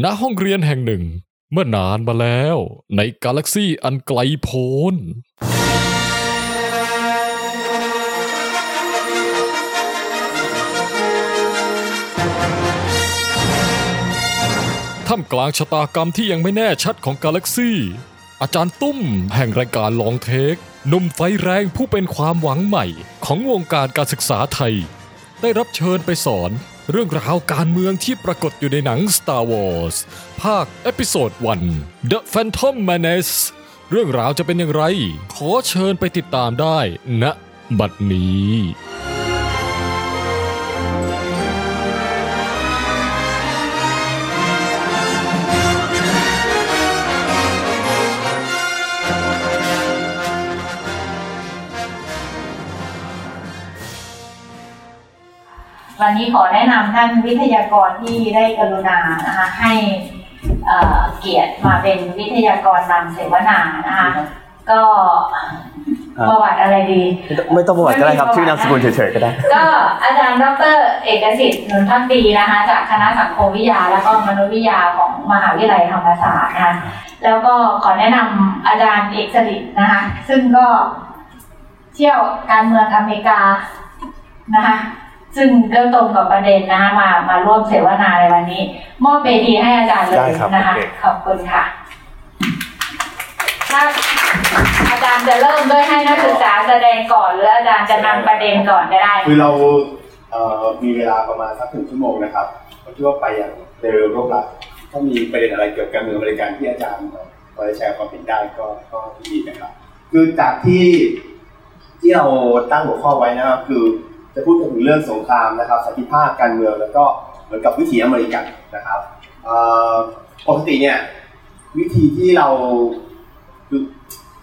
ณห้องเรียนแห่งหนึ่ง เมื่อนานมาแล้ว ในกาแล็กซี่อันไกลโพ้น ท่ามกลางชะตากรรมที่ยังไม่แน่ชัดของกาแล็กซี่อาจารย์ตุ้มแห่งรายการลองเทคหนุ่มไฟแรงผู้เป็นความหวังใหม่ของวงการการศึกษาไทย ได้รับเชิญไปสอน เรื่องราวการเมืองที่ปรากฏอยู่ในหนัง Star Wars ภาค Episode 1 The Phantom Menace เรื่องราวจะเป็นอย่างไร ขอเชิญไปติดตามได้ณบัดนี้ วันนี้ขอแนะนำท่านวิทยากรที่ได้กรุณานะคะให้เอ่อเกียรติมาเป็นวิทยากรนำเสวนานะคะก็ครับประวัติอะไรดี ไม่ต้องประวัติก็ได้ครับ ชื่อนามสกุลเฉยๆก็ได้ ก็อาจารย์ดรเอกสิทธิ์หนุนพักดีนะคะ จากคณะสังคมวิทยา และก็มนุษยวิทยาของมหาวิทยาลัยธรรมศาสตร์นะคะแล้วก็ขอแนะนำอาจารย์เอกสริทธิ์นะคะ ซึ่งก็เที่ยวการเมืองอเมริกานะคะ ซึ่งก็ตรงกับประเด็นนะคะมามาร่วมเสวนาในวันนี้ มอบเวทีให้อาจารย์เลยได้ครับนะคะโอเคขอบคุณค่ะถ้าอาจารย์จะเริ่มด้วยให้นักศึกษาแสดงก่อนหรืออาจารย์จะนำประเด็นก่อนก็ได้คือเราเอ่อมีเวลาประมาณสักหนึ่งชั่วโมงนะครับก็คิดว่าไปอย่างเร็วรวดรัดถ้ามีประเด็นอะไรเกี่ยวกับการเมืองบริการที่อาจารย์พอจะแชร์ความเห็นได้ก็ก็ดีนะครับ คือจากที่ที่เราตั้งหัวข้อไว้นะครับคือ จะพูดถึงเรื่องสงครามนะครับสันติภาพการเมืองแล้วก็เหมือนกับวิถีอเมริกันนะครับปกติเนี่ยวิธีที่เรา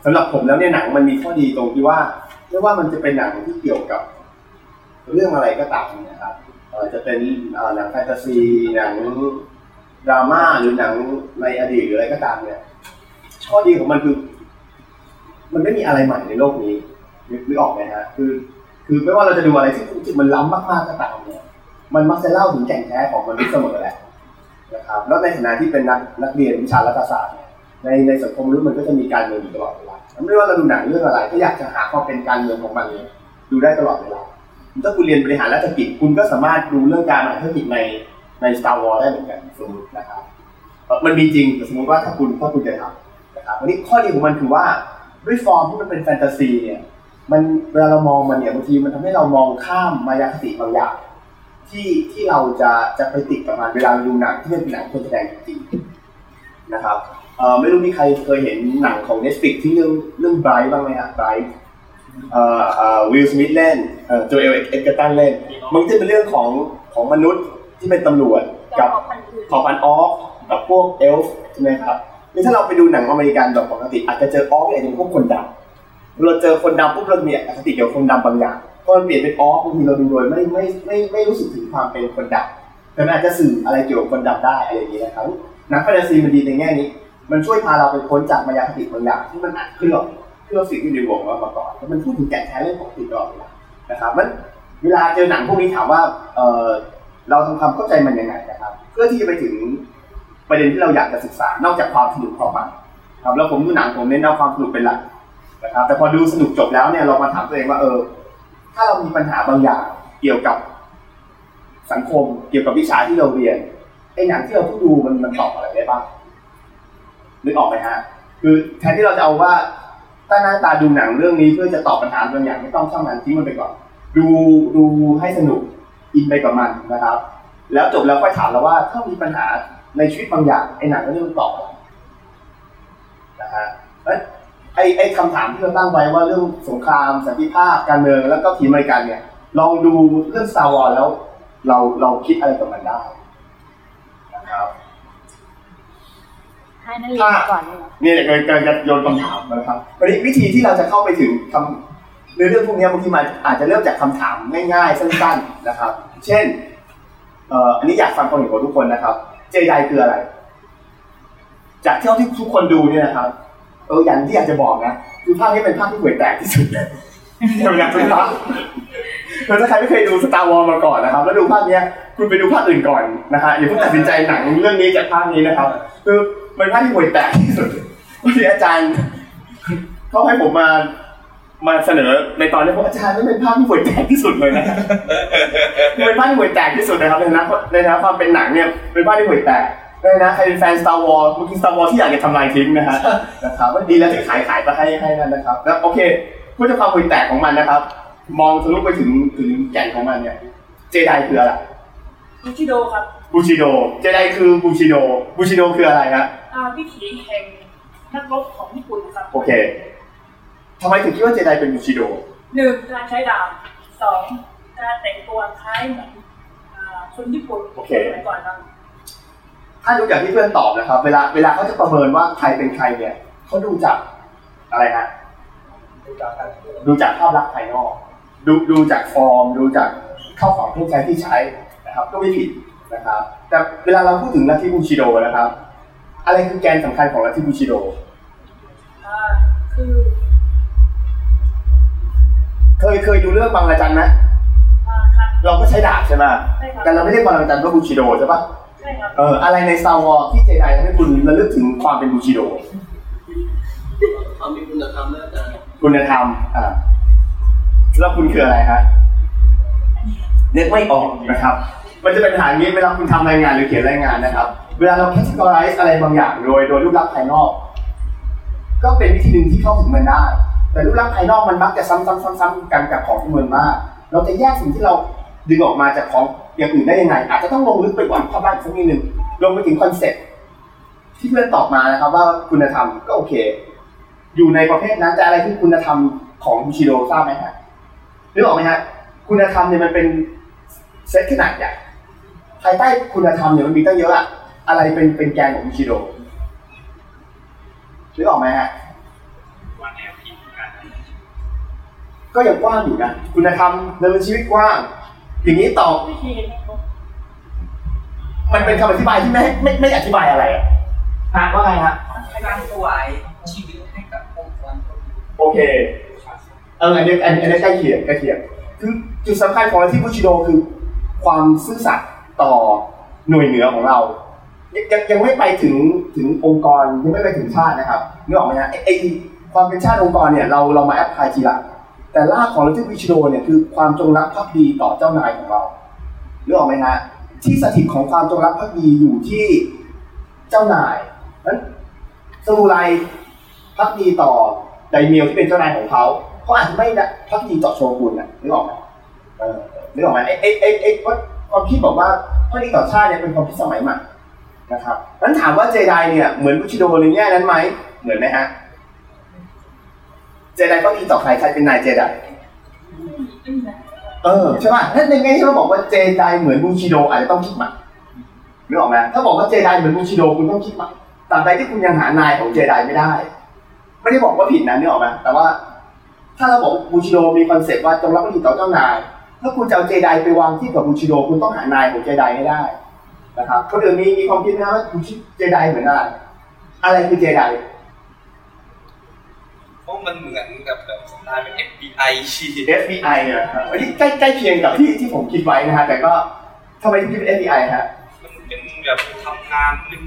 สำหรับผมแล้วเนี่ยหนังมันมีข้อดีตรงที่ว่าไม่ว่ามันจะเป็นหนังที่เกี่ยวกับ เรื่องอะไรก็ตามนะครับจะเป็นหนังแฟนตาซีหนังดราม่าหรือหนังในอดีตหรืออะไรก็ตามเนี่ยข้อดีของมันคือ มันไม่มีอะไรใหม่ในโลกนี้นึกนึกออกไหมฮะคือ คือไม่ว่าเราจะดูอะไรที่ที่มันล้ำมากๆก็ตามเนี่ยมันมักจะเล่าถึงแก่นแท้ของมนุษย์เสมอแหละนะครับแล้วในฐานะที่เป็นนักนักเรียนวิชารัฐศาสตร์เนี่ยในในสังคมมนุษย์มันก็จะมีการเมืองอยู่ตลอดเวลาไม่ว่าเราดูหนังเรื่องอะไร ก็อยากจะหาความเป็นการเมืองของมันเนี่ยดูได้ตลอดเวลาถ้าคุณเรียนบริหารราชกิจคุณก็สามารถดูเรื่องการบริหารราชกิจในใน Star Wars ได้เหมือนกันสมมตินะครับมันมีจริงแต่สมมติว่าถ้าคุณถ้าคุณจะทำนะครับวันนี้ข้อดีของมันคือว่าด้วยฟอร์มที่มันเป็นแฟนตาซีเนี่ย มันเวลาเรามองมันเนี่ยบางทีมันทำให้เรามองข้ามมายาคติบางอย่างที่ที่เราจะจะไปติดกับมันเวลาเราดูหนังที่มันเป็นหนังคนแสดงจริงๆนะครับเอ่อไม่รู้มีใครเคยเห็นหนังของ Netflix ที่เรื่องเรื่อง Bright บ้างไหมฮะ Bright เอ่อเอ่อวิลสมิธเล่นเอ่อโจเอลเอดเกอร์ตันเล่น มันจะเป็นเรื่องของของมนุษย์ที่เป็นตำรวจกับเผ่าพันธุ์ orc กับพวกเอลฟ์ใช่ไหมครับนี่ถ้าเราไปดูหนังอเมริกันแบบปกติอาจจะเจอออฟเนี่ยอาจจะเป็นพวกคนดำ เราเจอคนดำปุ๊บเรามีอคติเกี่ยวกับคนดำบางอย่างพอมันเปลี่ยนเป็นออฟบางทีเราดูโดยไม่ไม่ไม่ไม่รู้สึกถึงความเป็นคนดำแต่มันอาจจะสื่ออะไรเกี่ยวกับคนดำได้อะไรอย่างนี้นะครับหนังแฟนตาซีมันดีในแง่นี้ มันช่วยพาเราไปพ้นจากมายาคติบางอย่างที่มันอัดขึ้นหรอกที่เราสิ่งที่ในวงเรามาก่อนแล้วมันพูดถึงแก่นแท้เรื่องปกติดตลอดเวลานะครับมันเวลาเจอหนังพวกนี้ถามว่าเออเราทำความเข้าใจมันยังไงนะครับ เพื่อที่จะไปถึงประเด็นที่เราอยากจะศึกษานอกจากความสนุกพอมันครับแล้วผมดูหนังผมเน้นเอาความสนุกเป็นหลัก นะครับแต่พอดูสนุกจบแล้วเนี่ยเรามาถามตัวเองว่าเออ ถ้าเรามีปัญหาบางอย่างเกี่ยวกับสังคมเกี่ยวกับวิชาที่เราเรียนไอ้หนังที่เราเพิ่งดูมันมันตอบอะไรได้บ้างนึกออกไหมฮะคือแทนที่เราจะเอาว่าตั้งหน้าตาดูหนังเรื่องนี้เพื่อจะตอบปัญหาบางอย่างไม่ต้องช่างมันทิ้งมันไปก่อน ดูดูให้สนุกอินไปกับมันนะครับ แล้วจบแล้วค่อยถามเราว่าถ้ามีปัญหาในชีวิตบางอย่างไอ้หนังเรื่องนี้มันตอบอะไรนะฮะเอ้ย ไอ้ไอ้คำถามที่เราตั้งไว้ว่าเรื่องสงครามสันติภาพการเมืองแล้วก็ทีมอเมริกันเนี่ย ลองดูเรื่อง Star Wars แล้ว เราเราคิดอะไรกับมันได้นะครับให้นักเรียนก่อนเลยเหรอเนี่ยกำลังกำลังจะโยนคำถามนะครับวันนี้วิธีที่เราจะเข้าไปถึงคำในเรื่องพวกนี้บางทีมันอาจจะเริ่มจากคำถามง่ายๆสั้นๆนะครับ เช่นเอ่ออันนี้อยากฟังความเห็นของทุกคนนะครับ เจไดคืออะไร จากเท่าที่ทุกคนดูเนี่ยนะครับ เอออย่างที่อยากจะบอกนะคือภาพนี้เป็นภาพที่ห่วยแตกที่สุดเลยที่เราอยากเป็นภาพคือถ้าใครไม่เคยดูสตาร์วอลมาก่อนนะครับ แล้วดูภาคเนี้ยคุณไปดูภาคอื่นก่อนนะฮะอย่าเพิ่งตัดสินใจหนังเรื่องนี้จากภาคนี้นะครับ คือเป็นภาคที่ห่วยแตกที่สุดวันนี้อาจารย์เขาให้ผมมามาเสนอในตอนนี้ผมอาจารย์นี่เป็นภาพที่ห่วยแตกที่สุดเลยนะเป็นภาพที่ห่วยแตกที่สุดนะครับในฐานะในฐานะความเป็นหนังเนี่ยเป็นภาพที่ห่วยแตก เลยนะใครเป็นแฟน Star Wars เมื่อกี้ Star Wars ที่อยากจะทำลายทิ้งนะฮะนะครับว่าดีแล้วถึงขายขายไปให้ให้นั่นนะครับ แล้วโอเคเพื่อจะความห่วยแตกของมันนะครับ มองทะลุไปถึงถึงแก่นของมันเนี่ยเจไดคืออะไรบูชิโดครับบูชิโดเจไดคือบูชิโดบูชิโดคืออะไรฮะอ่าวิถีแห่งนักรบของญี่ปุ่นนะครับโอเคทำไมถึงคิดว่าเจไดเป็นบูชิโดหนึ่งการใช้ดาบสองการแต่งตัวคล้ายเหมือนอ่าคนญี่ปุ่นโอเคสมัยก่อนครับ ถ้าดูจากที่เพื่อนตอบนะครับ เวลาเวลาเขาจะประเมินว่าใครเป็นใครเนี่ยเขาดูจากอะไรฮะดูจากภาพลักษณ์ภายนอก ดูดูจากฟอร์ม ดูจากเข้าของเครื่องใช้ที่ใช้นะครับ ก็ไม่ผิดนะครับ แต่เวลาเราพูดถึงลัทธิบูชิโดนะครับ อะไรคือแกนสำคัญของลัทธิบูชิโดอ่าคือเคยเคยดูเรื่องบางระจันไหมอ่าครับเราก็ใช้ดาบใช่ไหมใช่ครับแต่เราไม่เรียกบางระจันว่าบูชิโดใช่ปะใช่ครับ เอออะไรใน Star Wars ที่เจไดทำให้คุณระลึกถึงความเป็นบูชิโดความมีคุณธรรมนะอาจารย์คุณธรรมอ่าแล้วคุณคืออะไรฮะนึกไม่ออกนะครับ มันจะเป็นปัญหาอย่างนี้เวลาคุณทำรายงานหรือเขียนรายงานนะครับ เวลาเรา categorize อะไรบางอย่างโดยโดยรูปลักษณ์ภายนอก ก็เป็นวิธีหนึ่งที่เข้าถึงมันได้ แต่รูปลักษณ์ภายนอกมันมักจะซ้ำๆๆๆกันกับของที่มันมาก เราจะแยกสิ่งที่เรา ดึงออกมาจากของอย่างอื่นได้ยังไง อาจจะต้องลงลึกไปกว่าภาพลักษณ์สักนิดนึงลงไปถึง concept ที่เพื่อนตอบมานะครับ ว่าคุณธรรมก็โอเค อยู่ในประเภทนั้นแต่อะไรคือคุณธรรมของบูชิโดทราบไหมฮะนึกออกไหมฮะคุณธรรมเนี่ยมันเป็นเซตขนาดใหญ่ภายใต้คุณธรรมเนี่ยมันมีตั้งเยอะอะอะไรเป็นเป็นแกนของบูชิโดนึกออกไหมฮะก็ยังกว้างอยู่นะคุณธรรมดำเนินชีวิตกว้าง อย่างนี้ตอบวิธีนักรบมันเป็นคำอธิบายที่ไม่ไม่ไม่อธิบายอะไรอะฮะว่าไงฮะการถวายชีวิตให้กับองค์กรโอเคเอออันนี้อันนี้อันนี้ใกล้เคียงใกล้เคียงคือจุดสำคัญของลัทธิบูชิโดคือ ความซื่อสัตย์ต่อหน่วยเหนือของเรายังยังยังไม่ไปถึงถึงองค์กรยังไม่ไปถึงชาตินะครับนึกออกไหมฮะไอ้ไอ้ความเป็นชาติองค์กรเนี่ยเราเรามาแอพพลายทีหลัง แต่รากของลัทธิบูชิโดเนี่ยคือความจงรักภักดีต่อเจ้านายของเรานึกองออกไหมฮะที่สถิตของความจงรักภักดีอยู่ที่เจ้านายนั้นสมุไรภักดีต่อไดเมียวที่เป็นเจ้านายของเขาเขาอาจจะไม่ได้พักดีต่อโชกุนน่ะนึกออกไหมเออนึกออกไหมไอ้ไอ้ไอ้ไอ้ความคิดบอกว่าพักดีต่อชาติเนี่ยเป็นความคิดสมัยใหม่นะครับนั้นถามว่าเจไดเนี่ยเหมือนบุชิโดในแง่นั้นไหมเหมือนไหมฮะ จไดพักดีต่อใครใครเป็นนายเจไดเออใช่ป่ะถ้าในแง่ที่เราบอกว่าเจไดเหมือนบูชิโดอาจจะต้องคิดใหม่นึกออกไหมถ้าบอกว่าเจไดเหมือนบูชิโดคุณต้องคิดใหม่ตาบใดที่คุณยังหานายของเจไดไม่ได้ ไม่ได้บอกว่าผิดนะนึกออกไหมแต่ว่า ถ้าเราบอกบูชิโดมี concept ว่าจงรักภักดีต่อเจ้านายถ้าคุณจะเอาเจไดไปวางที่กับบูชิโดคุณต้องหานายของเจไดให้ได้นะครับคนอื่นมีมีความคิดนะว่าบูชิเจไดเหมือนอะไรอะไรคือเจได เพราะมันเหมือนกับแบบสไตล์เป็น FBI ชี FBI เนี่ยครับอันนี้ใกล้ใกล้เคียงกับที่ที่ผมคิดไว้นะฮะแต่ก็ทำไมถึงคิดเป็น FBI ฮะมันเป็นแบบทำงานเป็น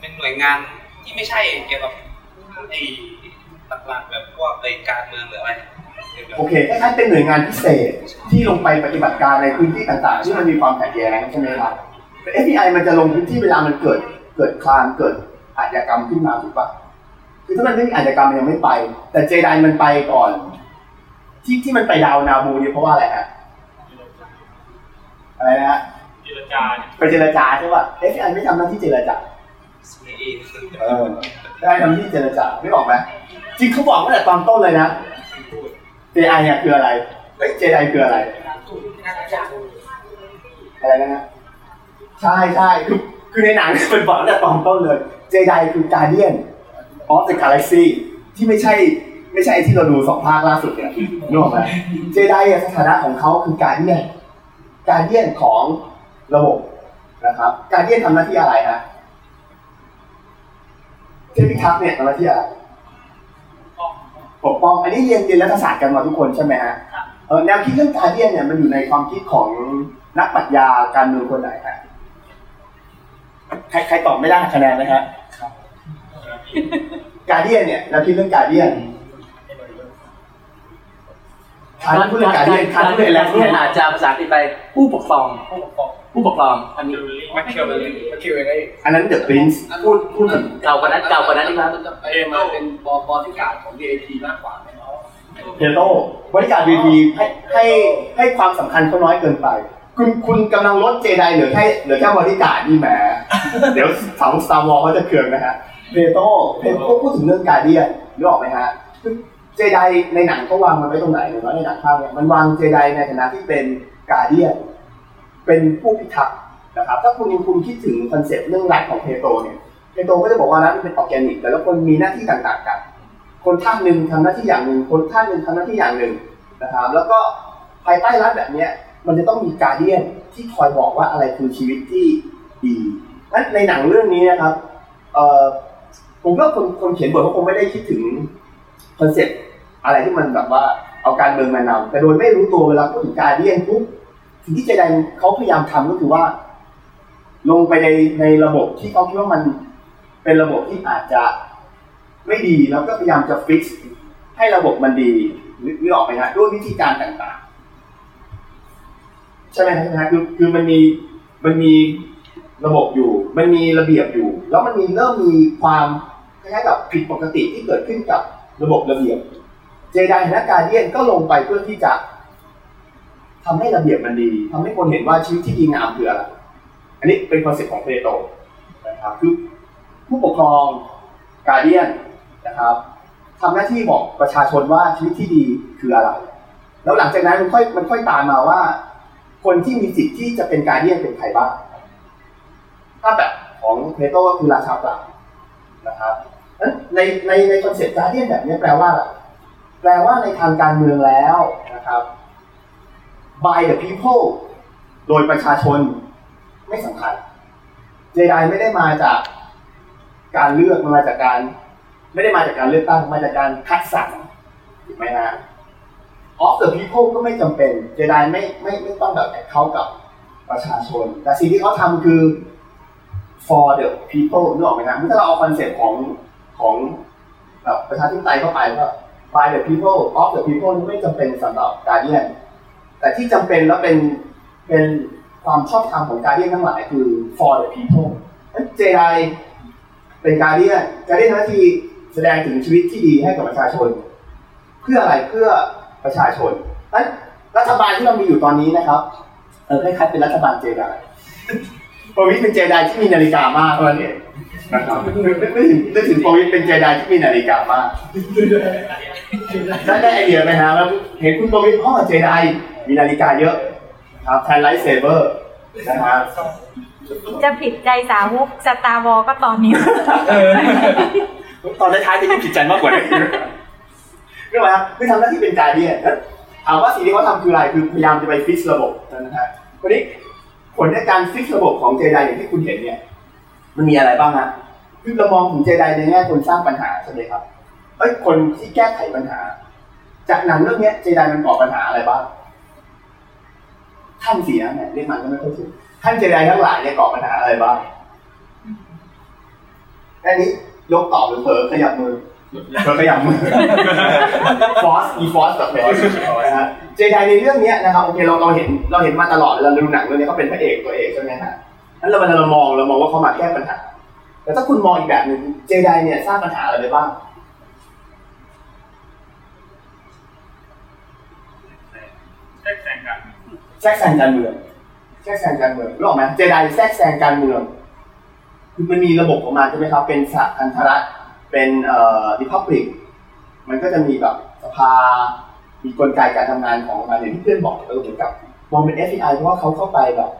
เป็นหน่วยงานที่ไม่ใช่เกี่ยวกับไอ้หลักๆแบบพวกไอ้การเมืองหรืออะไรเป็นแบบโอเคคล้ายๆเป็นหน่วยงานพิเศษที่ลงไปปฏิบัติการในพื้นที่ต่างๆ ที่มันมีความขัดแย้งใช่ไหมครับแต่ FBI มันจะลงพื้นที่เวลามันเกิดเกิดคลามเกิดอาชญากรรมขึ้นมาถูกปะ คือถ้ามันไม่มีอาชญากรรมมันยังไม่ไป แต่เจไดมันไปก่อน ที่ที่มันไปดาวนาบูเนี่ยเพราะว่าอะไรฮะอะไรนะฮะเจรจาไปเจรจาใช่ปะ FBI ไม่ทำหน้าที่เจรจา CIA เออได้ทำที่เจรจาไม่บอกไหมจริงเขาบอกตั้งแต่ตอนต้นเลยนะ JI เนี่ยคืออะไรเอ้ย JI คืออะไรอะไรนะฮะใช่ใช่คือคือในหนังมันบอกตั้งแต่ตอนต้นเลย JI คือ Guardian of the Galaxy ที่ไม่ใช่ไม่ใช่ไอ้ที่เราดูสองภาคล่าสุดเนี่ยนึกออกไหม JI อะสถานะของเขาคือ Guardian Guardian ของระบบนะครับ Guardian ทำหน้าที่อะไรฮะเทพิทักษ์เนี่ยทำหน้าที่อะไรปกป้อง อันนี้เรียนเรียนรัฐศาสตร์กันมาทุกคนใช่ไหมฮะเออแนวคิดเรื่องการเดียนเนี่ยมันอยู่ในความคิดของนักปรัชญาการเมืองคนไหนฮะใครใครตอบไม่ได้คะแนนนะฮะ การเดียนเนี่ยแนวคิดเรื่องการเดียนคานพูดเรื่องการเดียนคานพูดเรื่องอะไรเรียนอาจจะภาษาอังกฤษไปผู้ปกครอง ผู้ปกครองอันนี้มาเคียวเลยมาเคียวเลยอันนั้นเดอะปรินซ์พูดพูดถึงเก่ากว่านั้นเก่ากว่านั้นอีกครับมันจะไปมาเป็นบอบอที่การของ DAP มากกว่าไหมเนาะเพโตบริการวีพีให้ให้ให้ความสำคัญเขาน้อยเกินไป คุณคุณกำลังลดเจไดเหลือแค่เหลือแค่บริการนี่แหมเดี๋ยวสาวสตาร์วอลเขาจะเคืองนะฮะ เพลโตเพลโตพูดถึงเรื่อง guardian นึกออกไหมฮะคือเจไดในหนังเขาวางมันไว้ตรงไหนหรือว่าในหนังภาพเนี่ยมันวางเจไดในฐานะที่เป็น guardian เป็นผู้พิทักษ์นะครับ ถ้าคุณคุณคิดถึง concept เรื่องรัฐของเพลโตเนี่ยเพลโตก็จะบอกว่ารัฐมันเป็นออร์แกนิกแต่ละคนมีหน้าที่ต่าง ๆ กัน คนท่านหนึ่งทำหน้าที่อย่างหนึ่ง คนท่านหนึ่งทำหน้าที่อย่างหนึ่งนะครับ แล้วก็ภายใต้รัฐแบบเนี้ยมันจะต้องมี guardian ที่คอยบอกว่าอะไรคือชีวิตที่ดีนั้นในหนังเรื่องนี้นะครับเอ่อ ผมว่าคนคนเขียนบทเขาคงไม่ได้คิดถึง concept อะไรที่มันแบบว่าเอาการเมืองมานำแต่โดยไม่รู้ตัวเวลาพูดถึง guardian ปุ๊บสิ่งที่เจไดเขาพยายามทำก็คือว่า ลงไปในในระบบที่เขาคิดว่ามันเป็นระบบที่อาจจะไม่ดีแล้วก็พยายามจะ fixให้ระบบมันดีนึกออกไหมฮะด้วยวิธีการต่างๆ ใช่ไหมครับใช่ไหมฮะคือคือมันมีมันมีระบบอยู่ มันมีระเบียบอยู่ แล้วมันมีเริ่มมีความ คล้ายๆกับผิดปกติที่เกิดขึ้นกับระบบระเบียบ เจไดนัก guardian ก็ลงไปเพื่อที่จะทำให้ระเบียบมันดีทำให้คนเห็นว่าชีวิตที่ดีงามคืออะไรอันนี้เป็น concept ของเพลโตนะครับคือผู้ปกครอง guardian นะครับทำหน้าที่บอกประชาชนว่าชีวิตที่ดีคืออะไร แล้วหลังจากนั้นมันค่อยมันค่อยตามมาว่า คนที่มีสิทธิ์ที่จะเป็น guardian เป็นใครบ้างถ้าแบบของเพลโตก็คือราชาปราชญ์นะครับ ในในใน concept guardian แบบนี้แปลว่าอะไรแปลว่าในทางการเมืองแล้วนะครับ by the people โดยประชาชนไม่สำคัญเจไดไม่ได้มาจากการเลือกมาจากการ ไม่ได้มาจากการเลือกตั้งมาจากการคัดสรรถูกไหมฮะ of the people ก็ไม่จำเป็นเจไดไม่ไม่ไม่ต้องแบบเข้ากับประชาชน แต่สิ่งที่เขาทำคือ for the people นึกออกไหมครับถ้าเราเอา concept ของ ของแบบประชาธิปไตยเข้าไปก็ by the people of the people ไม่จำเป็นสำหรับ guardianแต่ที่จำเป็นแล้วเป็นเป็นความชอบธรรมของการเดียนทั้งหลายคือ for the people เจไดเป็นการเดียนการเดียนหน้าที่แสดงถึงชีวิตที่ดีให้กับประชาชน เพื่ออะไรเพื่อประชาชนนั้นรัฐบาลที่เรามีอยู่ตอนนี้นะครับเออคล้ายๆเป็นรัฐบาลเจไดประวิตรเป็นเจไดที่มีนาฬิกามากเท่านั้นเอง นะครับนึกนึกนึกถึงนึกถึงประวิตรเป็นเจไดที่มีนาฬิกามากได้ได้ไอเดียไหมฮะแล้วเห็นคุณประวิตรอ๋อเจไดมีนาฬิกาเยอะครับแทน lightsaber นะครับจะผิดใจสาวก Star Wars ก็ตอนนี้ตอนท้ายๆจะยิ่งผิดใจมากกว่านี้เรื่องอะไรครับคือทำหน้าที่เป็น guardian แล้วถามว่าสิ่งที่เขาทำคืออะไรคือพยายามจะไป fix ระบบนะฮะวันนี้ผลในการ fix ระบบของเจไดอย่างที่คุณเห็นเนี่ย มันมีอะไรบ้างฮะคือเรามองถึงเจไดในแง่คนสร้างปัญหาใช่ไหมครับเอ้ยคนที่แก้ไขปัญหา จากหนังเรื่องนี้เจไดมันก่อปัญหาอะไรบ้างท่านเสียเนี่ยเรียกมันก็ไม่ค่อยถูกท่านเจไดทั้งหลายเนี่ยก่อปัญหาอะไรบ้างแค่นี้ยกตอบหรือเผลอขยับมือเผลอขยับมือ force อี force แบบ force นะฮะเจไดในเรื่องเนี้ยนะครับโอเคเราเราเห็นเราเห็นมาตลอดเราดูหนังเรื่องนี้เขาเป็นพระเอกตัวเอกใช่ไหมฮะ นั้นเราเวลาเรามองเรามองว่าเขามาแก้ปัญหา แต่ถ้าคุณมองอีกแบบหนึ่งเจไดเนี่ยสร้างปัญหาอะไรไปบ้างแทรกแซงกันแทรกแซงการเมืองแทรกแซงการเมืองรู้ออกไหมเจไดแทรกแซงการเมืองคือมันมีระบบของมันใช่ไหมครับ เป็นสหพันธรัฐเป็นเอ่อริพับลิกมันก็จะมีแบบสภา มีกลไกการทำงานของมันอย่างที่เพื่อนบอกเออเหมือนกับมองเป็น FBI เพราะว่าเขาเข้าไปแบบ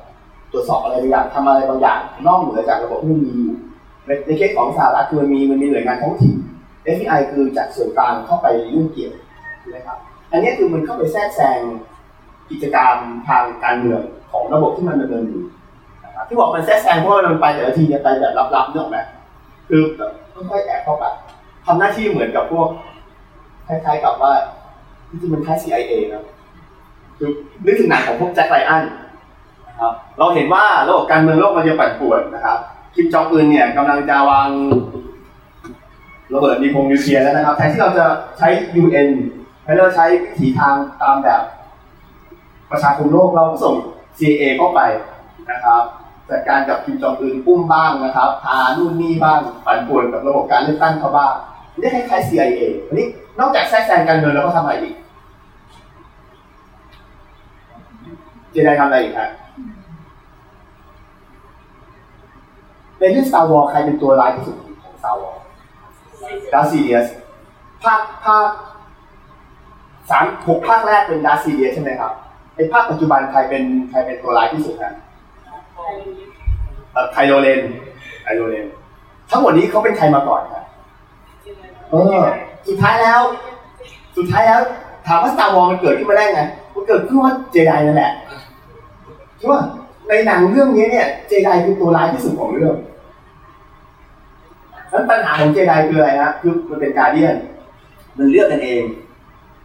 ตรวจสอบอะไรบางอย่างทำอะไรบางอย่างนอกเหนือจากระบบที่มันมีอยู่ในในเคสของสหรัฐคือมันมีมันมีหน่วยงานท้องถิ่น FBI คือจากส่วนกลางเข้าไปยุ่งเกี่ยวใช่ไหมครับ อันนี้คือมันเข้าไปแทรกแซงกิจกรรมทางการเมืองของระบบที่มันดำเนินอยู่นะครับที่บอกมันแทรกแซงเพราะว่ามันไปแต่ละทีเนี่ยไปแบบลับๆเนกอะไหมคือค่อยๆแอบเข้าไปทำหน้าที่เหมือนกับพวกคล้ายๆกับว่าจริงๆมันคล้าย CIA นะคือนึกถึงหนังของพวกแจ็คไลอัน ครับเราเห็นว่าระบบการเมืองโลกมันจะปั่นป่วนนะครับคิมจองอึนเนี่ยกำลังจะวางระเบิดมีพงนิวเคลียร์แล้วนะครับแทนที่เราจะใช้ UN ให้เราใช้วิถีทางตามแบบ ประชาคมโลกเราก็ส่ง CIA เข้าไปนะครับจัดการกับคิมจองอึนปุ้มบ้างนะครับพานู่นนี่บ้างปั่นป่วนกับระบบการเลือกตั้งเขาบ้างนี่คล้ายๆ CIA อันนี้นอกจากแทรกแซงการเมืองแล้วเขาทำอะไรอีกเจไดทำอะไรอีกครับ ในเรื่อง Star Wars ใครเป็นตัวร้ายที่สุดของ Star Wars ดาร์ซีเดียสภาคภาคสามหกภาคแรกเป็นดาร์ซีเดียสใช่ไหมครับไอ้ภาคปัจจุบันใครเป็นใครเป็นตัวร้ายที่สุดครับเอ่อไคโรเลนไคโรเลนทั้งหมดนี้เขาเป็นใครมาก่อนครับเออสุดท้ายแล้ว สุดท้ายแล้ว ถามว่า Star Wars มันเกิดขึ้นมาได้ไงมันเกิดขึ้นว่าเจไดนั่นแหละใช่ป่ะในหนังเรื่องนี้เนี่ย เจไดคือตัวร้ายที่สุดของเรื่อง นั้นปัญหาของเจไดคืออะไรนะคือมันเป็นการเดียน มันเลือกกันเอง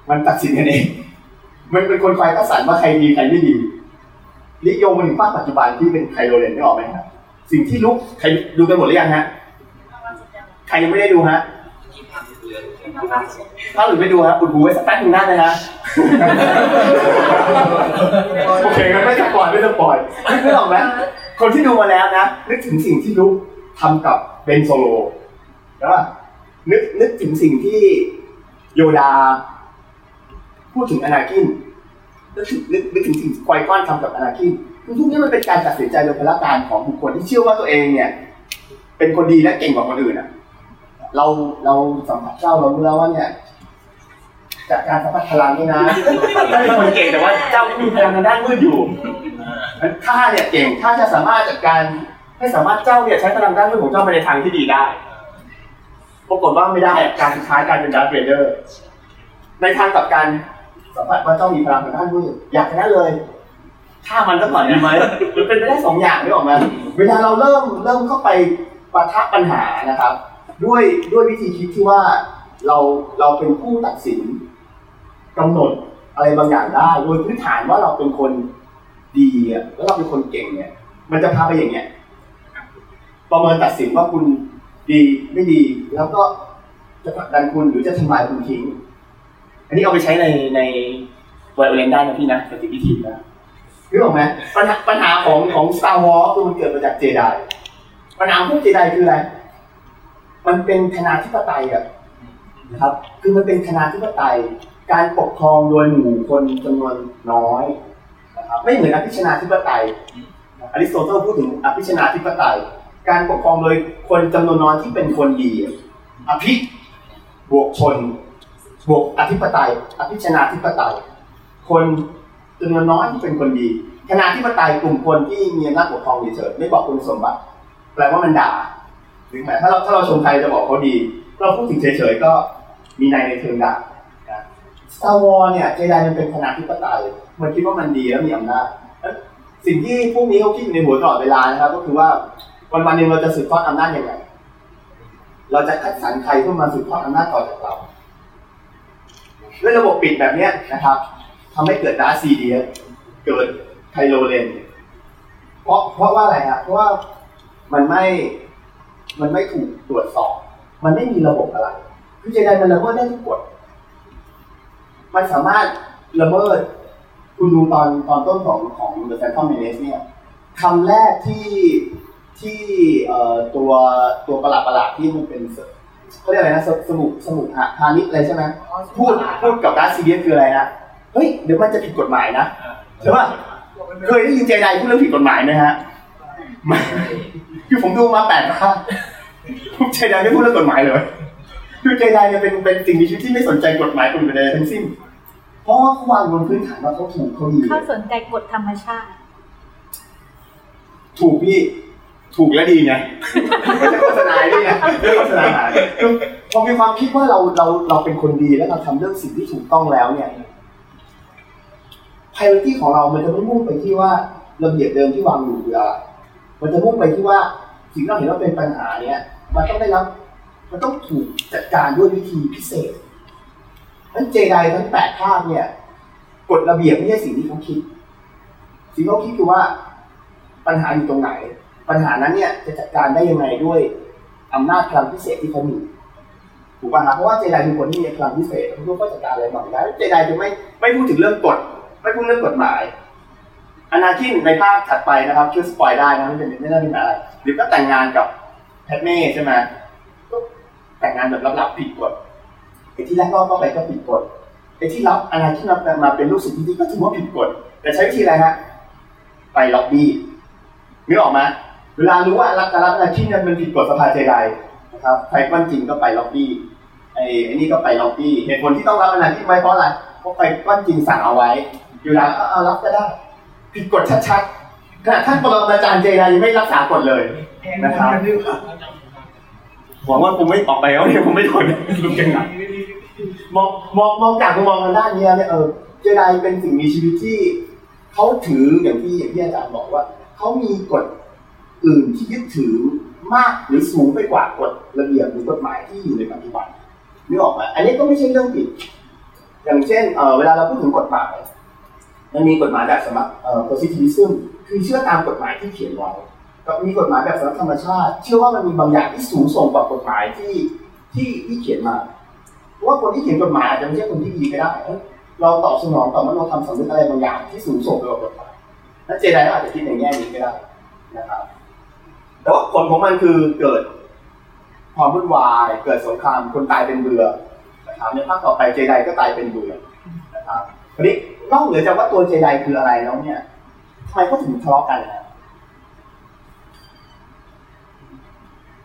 มันตัดสินกันเอง มันเป็นคนคอยคัดสรรว่าใครดีใครไม่ดีนิยมมาถึงภาคปัจจุบันที่เป็นไคโลเรนนึกออกไหมครับสิ่งที่ลุคใครดูกันหมดหรือยังฮะใครยังไม่ได้ดูฮะถ้าหรือไม่ดูฮะอุดหูไว้สักแป๊บหนึงได้นะฮะโอเคงั้นไม่ spoilไม่ spoil นึกออกไหมคนที่ดูมาแล้วนะนึกถึงสิ่งที่ลุคทำกับ เบนโซโลแล้วนึกนึกถึงสิ่งที่โยดา พูดถึงอนาคินนึกถึงนึกนึกถึงสิ่งที่ควายก้อนทำกับอนาคินคือทุกนี้มันเป็นการตัดสินใจโดยพละการของบุคคลที่เชื่อว่าตัวเองเนี่ย เป็นคนดีและเก่งกว่าคนอื่นอะ เราเราสัมผัสเจ้าเรารู้แล้วว่าเนี่ยจากการสัมผัสพลังนี่นะถ้าเป็นคนเก่งแต่ว่าเจ้าไม่มีพลังทางด้านมืดอยู่ข้าเนี่ยเก่งข้าจะสามารถจัดการ ให้สามารถเจ้าเนี่ยใช้พลังด้านมืดของเจ้าไปในทางที่ดีได้ ปรากฏว่าไม่ได้การสุดท้ายการเป็นดาร์ธเวเดอร์ ในทางกลับการสัมผัสว่าเจ้ามีพลังทางด้านมืดอยากชนะเลยฆ่ามันก็ก่อนดีไหมมันเป็นไปได้สองอย่างได้ออกมาเวลาเราเริ่มเริ่มเข้าไปปะทะปัญหานะครับ ด้วยด้วยวิธีคิดที่ว่าเราเราเป็นผู้ตัดสินกำหนดอะไรบางอย่างได้ โดยพื้นฐานว่าเราเป็นคนดีแล้วเราเป็นคนเก่งเนี่ย มันจะพาไปอย่างเงี้ย ประเมินตัดสินว่าคุณดีไม่ดี แล้วก็จะผลักดันคุณหรือจะทำลายคุณทิ้ง อันนี้เอาไปใช้ในในไวโอเลนได้นะพี่นะสติวิธีนะนึกออกไหมปัญหาปัญหาของของ Star Wars คือมันเกิดมาจากเจไดปัญหาของพวกเจไดคืออะไร มันเป็นคณาธิปไตยอะนะครับ คือมันเป็นคณาธิปไตย การปกครองโดยหมู่คนจำนวนน้อยนะครับไม่เหมือนอภิชนาธิปไตยอริสโตเติลพูดถึงอภิชนาธิปไตย การปกครองโดยคนจำนวนน้อยที่เป็นคนดีอภิบวกชน บวกอธิปไตย อภิชนาธิปไตย คนจำนวนน้อยที่เป็นคนดีคณาธิปไตยกลุ่มคนที่มีอำนาจปกครองเฉยไม่บอกคุณสมบัติ แปลว่ามันด่าถึงแม้ถ้าเราถ้าเราชมใครจะบอกเขาดี เราพูดถึงเฉยๆก็มีในในเชิงด่านะ Star Wars เนี่ยเจไดมันเป็นคณะธิปไตยมันคิดว่ามันดีแล้วมีอำนาจสิ่งที่พวกนี้เขาคิดอยู่ในหัวตลอดเวลานะครับ ก็คือว่า วันวันหนึ่งเราจะสืบทอดอำนาจยังไง เราจะคัดสรรใครเพื่อมาสืบทอดอำนาจต่อจากเราด้วยระบบปิดแบบเนี้ยนะครับทำให้เกิดดาร์ธซีเดียสเกิดไคโลเรนเพราะเพราะว่าอะไรฮะเพราะว่ามันไม่มันไม่ถูกตรวจสอบ มันไม่มีระบบอะไร คือเจไดมันละเมิดได้ทุกกฎมันสามารถละเมิดคุณดูตอนตอนต้นของของ The Phantom Menace เนี่ยคำแรกที่ ที่เอ่อตัวตัวประหลาดประหลาดที่มันเป็นเขาเรียกอะไรนะสสมุสมุหพาณิชย์อะไรใช่ไหมพูดพูดกับดาร์ซีเดียคืออะไรนะเฮ้ยเดี๋ยวมันจะผิดกฎหมายนะใช่ป่ะเคยได้ยินเจไดพูดเรื่องผิดกฎหมายไหมฮะคือผมดูมาแปดภาคเจไดไม่พูดเรื่องกฎหมายเลยคือเจไดเนี่ยเป็นเป็นสิ่งมีชีวิตที่ไม่สนใจกฎหมายคนอื่นใดทั้งสิ้น เพราะว่าเขาวางบนพื้นฐานว่าเขาถูกเขาดีเขาสนใจกฎธรรมชาติ ถูกพี่ ถูกและดีไงไม่ใช่โฆษณาพี่นะไม่ใช่โฆษณาหาคือพอมีความคิดว่าเราเราเราเป็นคนดีแล้วเราทำเรื่องสิ่งที่ถูกต้องแล้วเนี่ย priority ของเรามันจะไม่มุ่งไปที่ว่าระเบียบเดิมที่วางอยู่คืออะไรมันจะมุ่งไปที่ว่าสิ่งที่เราเห็นว่าเป็นปัญหาเนี่ย มันต้องได้รับ มันต้องถูกจัดการด้วยวิธีพิเศษนั้นเจไดทั้งแปดภาคเนี่ยกฎระเบียบไม่ใช่สิ่งที่เขาคิด สิ่งที่เขาคิดคือว่าปัญหาอยู่ตรงไหน ปัญหานั้นเนี่ยจะจัดการได้ยังไงด้วยอำนาจพลังพิเศษที่เขามีถูกป่ะครับเพราะว่าเจไดเป็นคนที่มีพลังพิเศษเขารู้ว่าจัดการอะไรบางอย่างเจไดจะไม่ไม่พูดถึงเรื่องกฎไม่พูดเรื่องกฎหมายอนาคินในภาคถัดไปนะครับช่วย spoil ได้นะไม่เป็นไม่ได้เป็นอะไรหรือก็แต่งงานกับแพดเม่ใช่ไหมแต่งงานแบบลับๆผิดกฎไอ้ที่แรกก็เข้าไปก็ผิดกฎไอ้ที่รับอนาคินมาเป็นลูกศิษย์ที่ก็ถือว่าผิดกฎแต่ใช้วิธีอะไรฮะไปล็อบบี้นึกออกไหม เวลารู้ว่ารับการรับอนาคินมันผิดกฎสภาเจไดนะครับใครก้อนจริงก็ไปล็อบบี้ไอ้ไอ้นี่ก็ไปล็อบบี้เหตุผลที่ต้องรับอนาคินไว้เพราะอะไรเพราะใครก้อนจริงสั่งเอาไว้ อยู่แล้วเอารับก็ได้ ผิดกฎชัดๆขณะท่านปรมาจารย์เจไดยังไม่รักษากฎเลยนะครับหวังว่าผมไม่ออกไปแล้วเนี่ยผมไม่โดนลุกกันหนักมองมองมองจากมุมมองทางด้านนี้เนี่ยเออเจไดเป็นสิ่งมีชีวิตที่เขาถืออย่างที่อย่างที่อาจารย์บอกว่าเขามีกฎ อื่นที่ยึดถือมากหรือสูงไปกว่ากฎระเบียบหรือกฎหมายที่อยู่ในปัจจุบันนึกออกไหมอันนี้ก็ไม่ใช่เรื่องผิด อย่างเช่นเเวลาเราพูดถึงกฎหมายมันมีกฎหมายแบบสำหรับเอ่อ positivism คือเชื่อตามกฎหมายที่เขียนไว้กับมีกฎหมายแบบสำหรับธรรมชาติ เชื่อว่ามันมีบางอย่างที่สูงส่งกว่ากฎหมายที่ที่ที่เขียนมาเพราะว่าคนที่เขียนกฎหมายอาจจะไม่ใช่คนที่ดีก็ได้ เราตอบสนองต่อมโนธรรมสำนึกอะไรบางอย่างที่สูงส่งไปกว่ากฎหมายและเจไดก็อาจจะคิดในแง่นี้ก็ได้นะครับ แต่ว่าผลของมันคือเกิดความวุ่นวาย เกิดสงครามคนตายเป็นเบื่อนะครับในภาคต่อไปเจไดก็ตายเป็นเบื่อนะครับทีนี้นอกเหนือจากว่าตัวเจไดคืออะไรแล้วเนี่ยทำไมเขาถึงทะเลาะกันนะ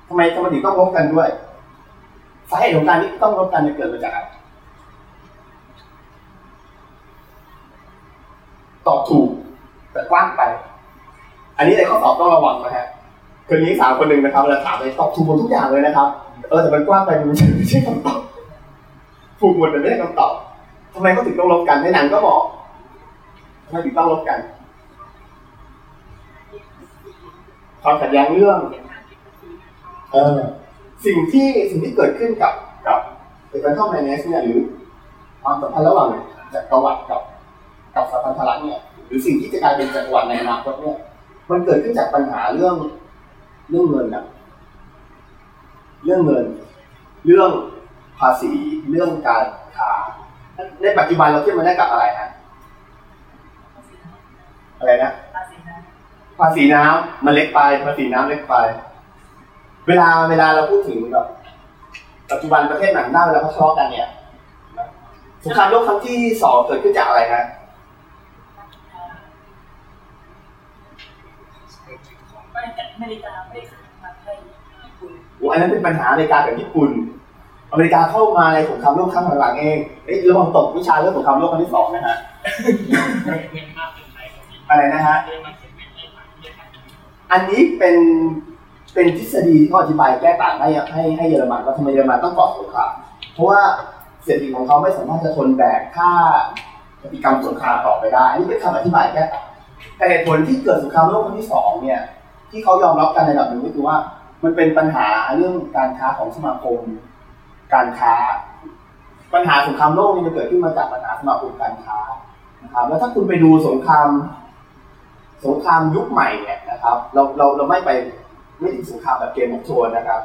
ทำไมทำไมถึงต้องรบกันด้วยสาเหตุของการที่ต้องรบกันเนี่ยเกิดมาจากอะไรตอบถูกแต่กว้างไป อันนี้ในข้อสอบต้องระวังนะฮะ คือนี้สาวคนหนึ่งนะครับเวลาถามเลยตอบถูกหมดทุกอย่างเลยนะครับ เออแต่มันกว้างไปมันไม่ใช่คำตอบถูกหมดแต่ไม่ใช่คำตอบทำไมเขาถึงต้องลบกันในหนังก็บอกทำไมถึงต้องลบกันความขัดแย้งเรื่องเออสิ่งที่สิ่งที่เกิดขึ้นกับกับเอกเข้าแมเนสเนี่ยหรือความสัมพันธ์ระหว่างจักรวรรดิกับ กับสถานทลักเนี่ยหรือสิ่งที่จะกลายเป็นจักรวรรดิในอนาคตเนี่ยมันเกิดขึ้นจากปัญหาเรื่อง เรื่องเงินอะเรื่องเงิน เรื่องภาษีเรื่องการค้าในปัจจุบันเราเทียบมันได้กับอะไรฮะอะไรนะภาษีน้ำมันเล็กไปภาษีน้ำเล็กไป เวลาเวลาเราพูดถึงแบบปัจจุบันประเทศหนังหน้าเวลาเขาทะเลาะกันเนี่ยสงครามโลกครั้งที่สองเกิดขึ้นจากอะไรฮะ เมริกาไม่ขายมาให้ญี่ปุ่นโอ้อันนั้นเป็นปัญหาอเมริกากับญี่ปุ่น อเมริกาเข้ามาในสงครามโลกครั้งหลังๆเองเอ้ยระวังตกวิชาเรื่องสงครามโลกครั้งที่สองนะฮะอะไรนะฮะอันนี้เป็นเป็นทฤษฎีที่เขาอธิบายแก้ต่างให้ให้ให้เยอรมันว่าทำไมเยอรมันต้องก่อสงครามเพราะว่าเศรษฐกิจของเขาไม่สามารถจะทนแบกค่าปฏิกรรมสงครามต่อไปได้ อันนี้เป็นคำอธิบายแก้ต่างแต่เหตุผลที่เกิดสงครามโลกครั้งที่สองเนี่ย ที่เขายอมรับกันในระดับหนึ่งก็คือว่า มันเป็นปัญหาเรื่องการค้าของสมาคม การค้า ปัญหาสงครามโลกนี่มันเกิดขึ้นมาจากปัญหาสมาคมการค้านะครับ แล้วถ้าคุณไปดูสงครามสงครามยุคใหม่เนี่ยนะครับ เราเราเราไม่ไปไม่ถึงสงครามแบบเกมของโทนนะครับ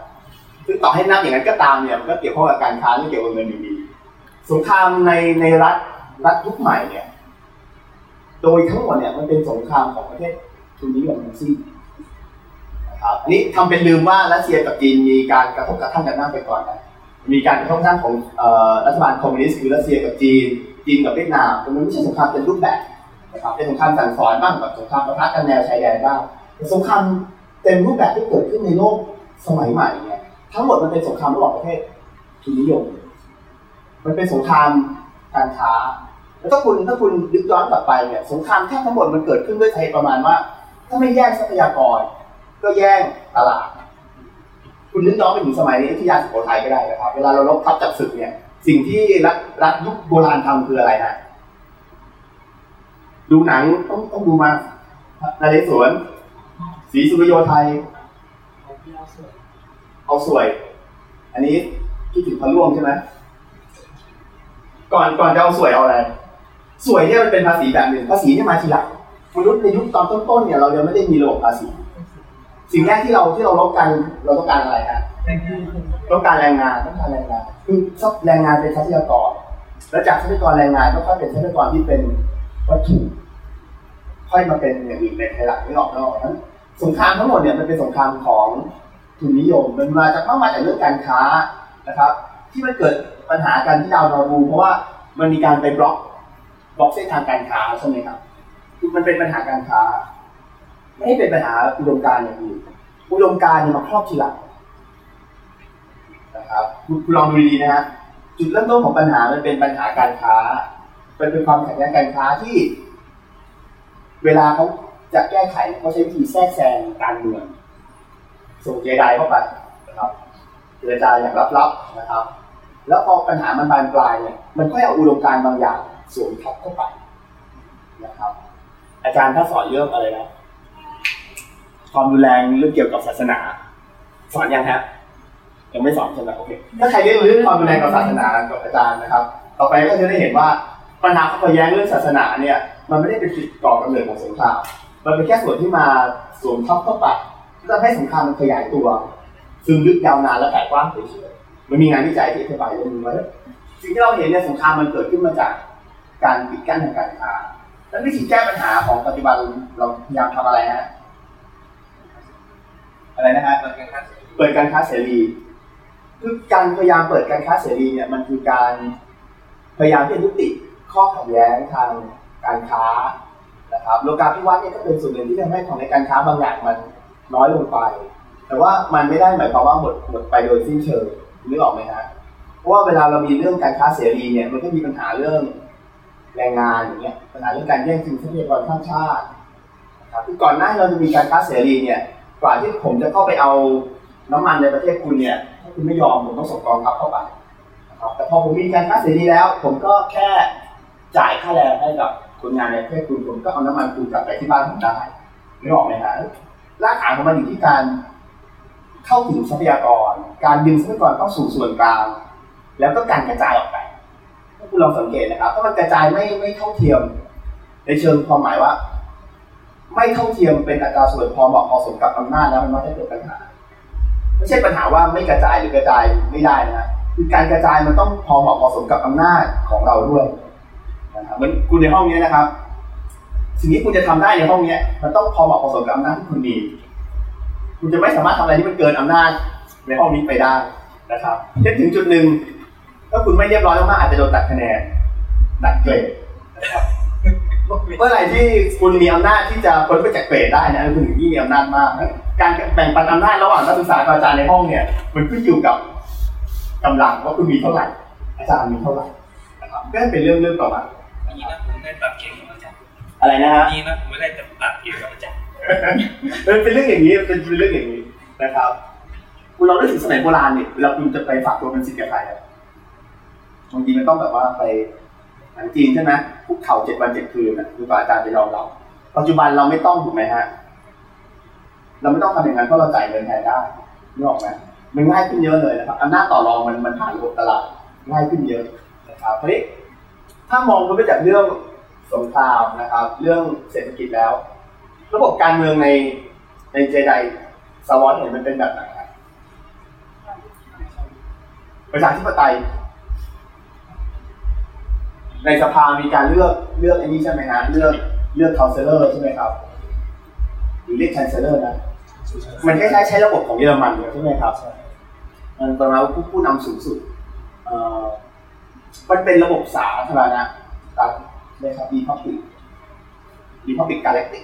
ซึ่งต่อให้นับอย่างนั้นก็ตามเนี่ยมันก็เกี่ยวข้องกับการค้าไม่เกี่ยวกับเงินอยู่ดีสงครามในในรัฐรัฐยุคใหม่เนี่ย โดยทั้งหมดเนี่ยมันเป็นสงครามของประเทศทุนนิยมทั้งสิ้น อันนี้ทำเป็นลืมว่ารัสเซียกับจีนมีการกระทบกระทั่งกันมากไปก่อนนะมีการกระทบกระทั่งของรัฐบาลคอมมิวนิสต์คือรัสเซียกับจีน จีนกับเวียดนามมันไม่ใช่สงครามเป็นรูปแบบนะครับเป็นสงครามสั่งสอนบ้างกับสงครามประทะกันแนวชายแดนบ้างแต่สงครามเต็มรูปแบบที่เกิดขึ้นในโลกสมัยใหม่เนี่ยทั้งหมดมันเป็นสงครามระหว่างประเทศทุนนิยม มันเป็นสงครามการค้าแล้วถ้าคุณถ้าคุณยึกย้อนกลับไปเนี่ยสงครามแทบทั้งหมดมันเกิดขึ้นด้วยสาเหตุประมาณว่า ถ้าไม่แย่งทรัพยากร ก็แย่งตลาด คุณนึกย้อนไปถึงสมัยอยุธยาสุโขทัยก็ได้นะครับ เวลาเราลบทับจับศึกเนี่ย สิ่งที่รัฐรัฐยุคโบราณทำคืออะไรนะดูหนังต้องต้องดูมานาเรศวรศรีสุริโยไทยเอาสวย อันนี้คิดถึงพระร่วงใช่ไหมก่อนก่อนจะเอาสวยเอาอะไร สวยเนี่ยมันเป็นภาษีแบบหนึ่งภาษีเนี่ยมาทีหลังมนุษย์ในยุคตอนต้นๆเนี่ยเรายังไม่ได้มีระบบภาษี สิ่งแรกที่เราที่เรารบกันเราต้องการอะไรฮะต้องการแรงงานต้องการแรงงาน คือทรัพย์แรงงานเป็นทรัพยากร แล้วจากทรัพยากรแรงงานก็ค่อยเป็นทรัพยากรที่เป็นวัตถุค่อยมาเป็นอย่างอื่นในภายหลังนึกออกไหมงั้นสงครามทั้งหมดเนี่ยมันเป็นสงครามของทุนนิยม มันมาจากมาจากเรื่องการค้านะครับ ที่มันเกิดปัญหากันที่ดาวนอร์บูเพราะว่ามันมีการไป block block เส้นทางการค้าใช่ไหมครับคือมันเป็นปัญหาการค้า ไม่ได้เป็นปัญหาอุดมการณ์อย่างอื่นอุดมการณ์เนี่ยมาครอบทีหลังนะครับคุณลองดูดีๆนะฮะจุดเริ่มต้นของปัญหามันเป็นปัญหาการค้าเป็นเป็นความขัดแย้งการค้าที่ เวลาเขาจะแก้ไขเขาใช้วิธีแทรกแซงการเมืองส่งเจไดเข้าไปนะครับเจรจาอย่างลับๆนะครับ แล้วพอปัญหามันบานปลายเนี่ยมันก็เอาอุดมการณ์บางอย่างสวมทับเข้าไปนะครับ อาจารย์ถ้าสอนเรื่องอะไรนะ ความรุนแรงเรื่องเกี่ยวกับศาสนา สอนยังฮะยังไม่สอนใช่ไหมโอเคถ้าใครเรียนเรื่องความรุนแรงกับศาสนากับอาจารย์นะครับ ต่อไปก็จะได้เห็นว่าปัญหาขัดแย้งเรื่องศาสนาเนี่ย มันไม่ได้เป็นจุดก่อกำเนิดของสงครามมันเป็นแค่ส่วนที่มาสวมทับเข้าไปที่ทำให้สงครามมันขยายตัว ซึมลึกยาวนานและแผ่กว้างเฉยๆมันมีงานวิจัยที่อธิบายเรื่องนี้ไว้สิ่งที่เราเห็นเนี่ยสงครามมันเกิดขึ้นมาจากการปิดกั้นทางการค้าแล้ววิธีแก้ปัญหาของปัจจุบันเราพยายามทำอะไรฮะ อะไรนะฮะเปิดการค้าเสรีคือการพยายามเปิดการค้าเสรีเนี่ยมันคือการพยายามที่จะยุติข้อขัดแย้งทางการค้านะครับโลกาภิวัตน์เนี่ยก็เป็นส่วนหนึ่งที่ทำให้ของในการค้าบางอย่างมันน้อยลงไป แต่ว่ามันไม่ได้หมายความว่าหมดหมดไปโดยสิ้นเชิงนึกออกไหมฮะเพราะว่าเวลาเรามีเรื่องการค้าเสรีเนี่ยมันก็มีปัญหาเรื่องแรงงานอย่างเงี้ยปัญหาเรื่องการแย่งชิงทรัพยากรข้ามชาติครับก่อนหน้าเราจะมีการค้าเสรีเนี่ย ว่าที่ผมจะเข้าไปเอาน้ำมันในประเทศคุณเนี่ยถ้าคุณไม่ยอมผมต้องส่งกองทัพเข้าไปนะครับแต่พอผมมีการค้าเสรีแล้ว ผมก็แค่จ่ายค่าแรงให้กับคนงานในประเทศคุณผมก็เอาน้ำมันคุณกลับไปที่บ้านผมได้ไม่ออกไหมฮะรากฐานของมันอยู่ที่การเข้าถึงทรัพยากร การดึงทรัพยากรเข้าสู่ส่วนกลาง แล้วก็การกระจายออกไปถ้าคุณลองสังเกตนะครับ ถ้ามันกระจายไม่ไม่เท่าเทียม ในเชิงความหมายว่า ไม่เท่าเทียมเป็นอัตราส่วนพอเหมาะพอสมกับอำนาจแล้วมันมักจะเกิดปัญหา ไม่ใช่ปัญหาว่าไม่กระจายหรือกระจายไม่ได้นะคือการกระจายมันต้องพอเหมาะพอสมกับอำนาจของเราด้วยนะครับเหมือนคุณในห้องนี้นะครับ สิ่งที่คุณจะทำได้ในห้องนี้มันต้องพอเหมาะพอสมกับอำนาจที่คุณมีคุณจะไม่สามารถทำอะไรที่มันเกินอำนาจในห้องนี้ไปได้นะครับเช่นถึงจุดหนึ่งถ้าคุณไม่เรียบร้อยมากๆอาจจะโดนตัดคะแนนตัดเกรดนะครับ เมื่อไหร่ที่คุณมีอำนาจที่จะพ้นไปจากเกรดได้เนะคุณถึงยิ่งมีอำนาจมาก การแบ่งปันอำนาจระหว่างนักศึกษากับอาจารย์ในห้องเนี่ย มันขึ้นอยู่กับกำลังว่าคุณมีเท่าไหร่ อาจารย์มีเท่าไหร่นะครับก็เป็นเรื่องเรื่องต่อมานี่นะผมได้ตัดเก่งกับอาจารย์อะไรนะฮะนี่นะผมไม่ได้จะตัดเก่งกับอาจารย์เป็นเป็นเรื่องอย่างนี้เป็นเป็นเรื่องอย่างนี้นะครับคุณเราได้ถึงสมัยโบราณเนี่ยเวลาคุณจะไปฝากตัวเป็นศิษย์กับใครอะบางทีมันต้องแบบว่าไป หนังจีนใช่ไหมคุกเข่าเจ็ดวันเจ็ดคืนอะคือกว่าอาจารย์จะยอมเรา ปัจจุบันเราไม่ต้องถูกไหมฮะ เราไม่ต้องทำอย่างนั้นเพราะเราจ่ายเงินแทนได้นึกออกไหมมันง่ายขึ้นเยอะเลยนะครับอำนาจต่อรองมันมันผ่านระบบตลาดง่ายขึ้นเยอะนะครับทีนี้ถ้ามองไปจากเรื่องสงครามนะครับ เรื่องเศรษฐกิจแล้ว ระบบการเมืองในในเจไดสวอนเห็นมันเป็นแบบไหนประชาธิปไตย ในสภามีการเลือกเลือกไอ้นี่ใช่ไหมฮะเลือกเลือกคา u เซเลอร์ใช่ไหมครับ หรือเรียก chancellor นะมันคล้ายๆใช้ระบบของเยอรมันเลยใช่ไหมครับมันประมาณว่าผู้ผู้นำสูงสุดมันเป็นระบบสาธารณะครับนะครับ republic republic galactic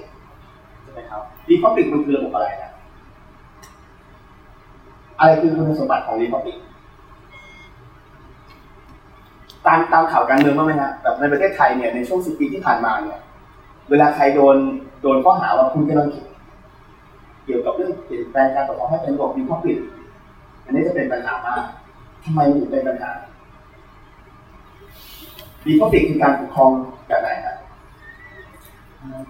ใช่ไหมครับ republic มันคือระบบอะไรนะอะไรคือคุณสมบัติของ republic ตามตามข่าวการเมืองบ้างไหมฮะแบบในประเทศไทยเนี่ยในช่วงสิบปีที่ผ่านมาเนี่ย เวลาใครโดนโดนข้อหาว่าคุณกำลังเกี่ยวกับเรื่องเปลี่ยนแปลงการปกครองให้เป็นระบบดีพับปิกอันนี้จะเป็นปัญหามากทำไมถึงเป็นปัญหาดีพับปิกคือการปกครองแบบไหนครับ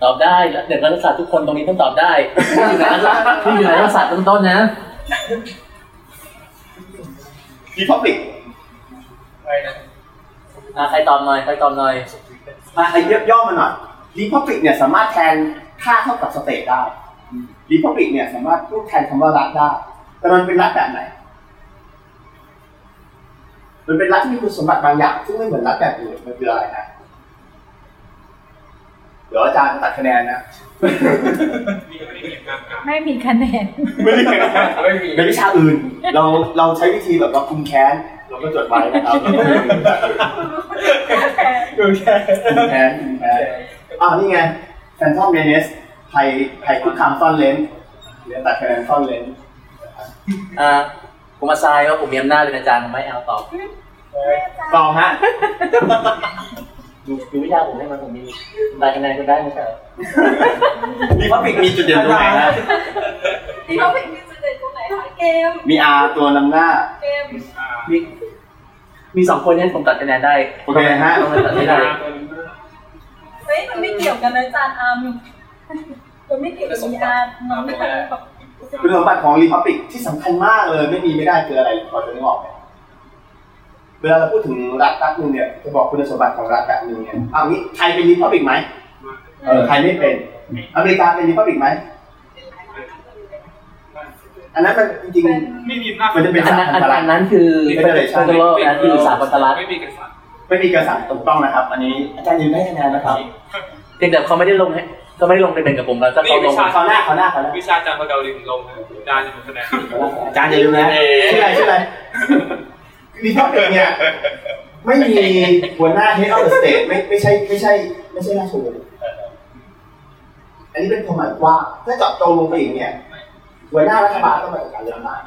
ตอบได้แล้วเด็กนักศึกษาทุกคนตรงนี้ต้องตอบได้ที่อยู่ในนักศึกษาที่อยู่ในนักศึกษาต้นๆนะดีพับปิกอะ ใครตอบหน่อยใครตอบหน่อยมาไอ้ย่อมาหน่อย Republic เนี่ยสามารถแทนค่าเท่ากับสเตทได้ Republic เนี่ยสามารถพูดแทนคำว่ารัฐได้ แต่มันเป็นรัฐแบบไหน มันเป็นรัฐที่มีคุณสมบัติบางอย่าง ซึ่งไม่เหมือนรัฐแบบอื่นมันคืออะไรนะเดี๋ยวอาจารย์ตัดคะแนนนะ ไม่มีคะแนน ไม่ได้ในวิชาอื่น เราเราใช้วิธีแบบเราคุมแค้นเรา ก็จดไว้นะครับเราก็ไม่ได้คุมแค้นคุมแค้นคุมแค้นคุมแค้นอ่านี่ไงแฟนทอมเมเนสภัยภัยคุกคามซ่อนเลนเรียนตัดคะแนนซ่อนเลนอ่าผมมาทรายว่าผมมีอำนาจเป็นอาจารย์ผมไม่เอาตอบตองฮะดูดูวิชาผมให้มันผมมีได้คะแนนก็ได้ไม่ใช่เหรอมีพับปิกมีจุดเด่นตรงไหนฮะที่เขาเป็นมิส เตอร์ตรงไหนคะเกมมี R ตัวนำหน้า เกมมีมีสองคนเนี่ยผมตัดคะแนนได้โอเคฮะทำไมตัดไม่ได้เฮ้ยมันไม่เกี่ยวกันนะอาจารย์อาร์มมันไม่เกี่ยวกับมีอาร์น้องไม่ได้แบบคุณสมบัติของ Republic ที่สำคัญมากเลย ไม่มีไม่ได้คืออะไรพอจะนึกออกไหมเวลาเราพูดถึงรัฐรัฐหนึ่งเนี่ยจะบอกคุณสมบัติของรัฐแบบหนึ่งเนี่ยเอางี้ไทยเป็น Republic ไหมเออไทยไม่เป็น อเมริกาเป็น Republic ไหม อันนั้นมันจริงไม่มีหน้าๆมันจะเป็นอันสานั้นพันธรัอัฐนนั้นคือ Federation เฟเดอรัลนะคือสาพันธรัฐไม่มีกษัตริย์ไม่มีกษัตริย์ถูกต้องนะครับ อันนี้อาจารย์ยืนได้คะแนนนะครับเพียงแต่เขาไม่ได้ลงให้เขาไม่ได้ลงในเป็นกับผมแล้วถ้าเขาลงขอหน้าขอหน้าขอหน้าวิชาจารย์พระเกาลินลงอาจารย์จะเป็นคะแนนอาจารย์อย่าลืมนะชื่ออะไรชื่ออะไรรีพับลิกเนี่ยไม่มีหัวหน้า head of the state ไม่ไม่ใช่ไม่ใช่ ไม่ใช่ราชวงศ์อันนี้เป็นความหมายกว่าถ้าเจาะจงลงไปอีกเนี่ย หัวหน้ารัฐบาลต้องมาจากการเลือกตั้ง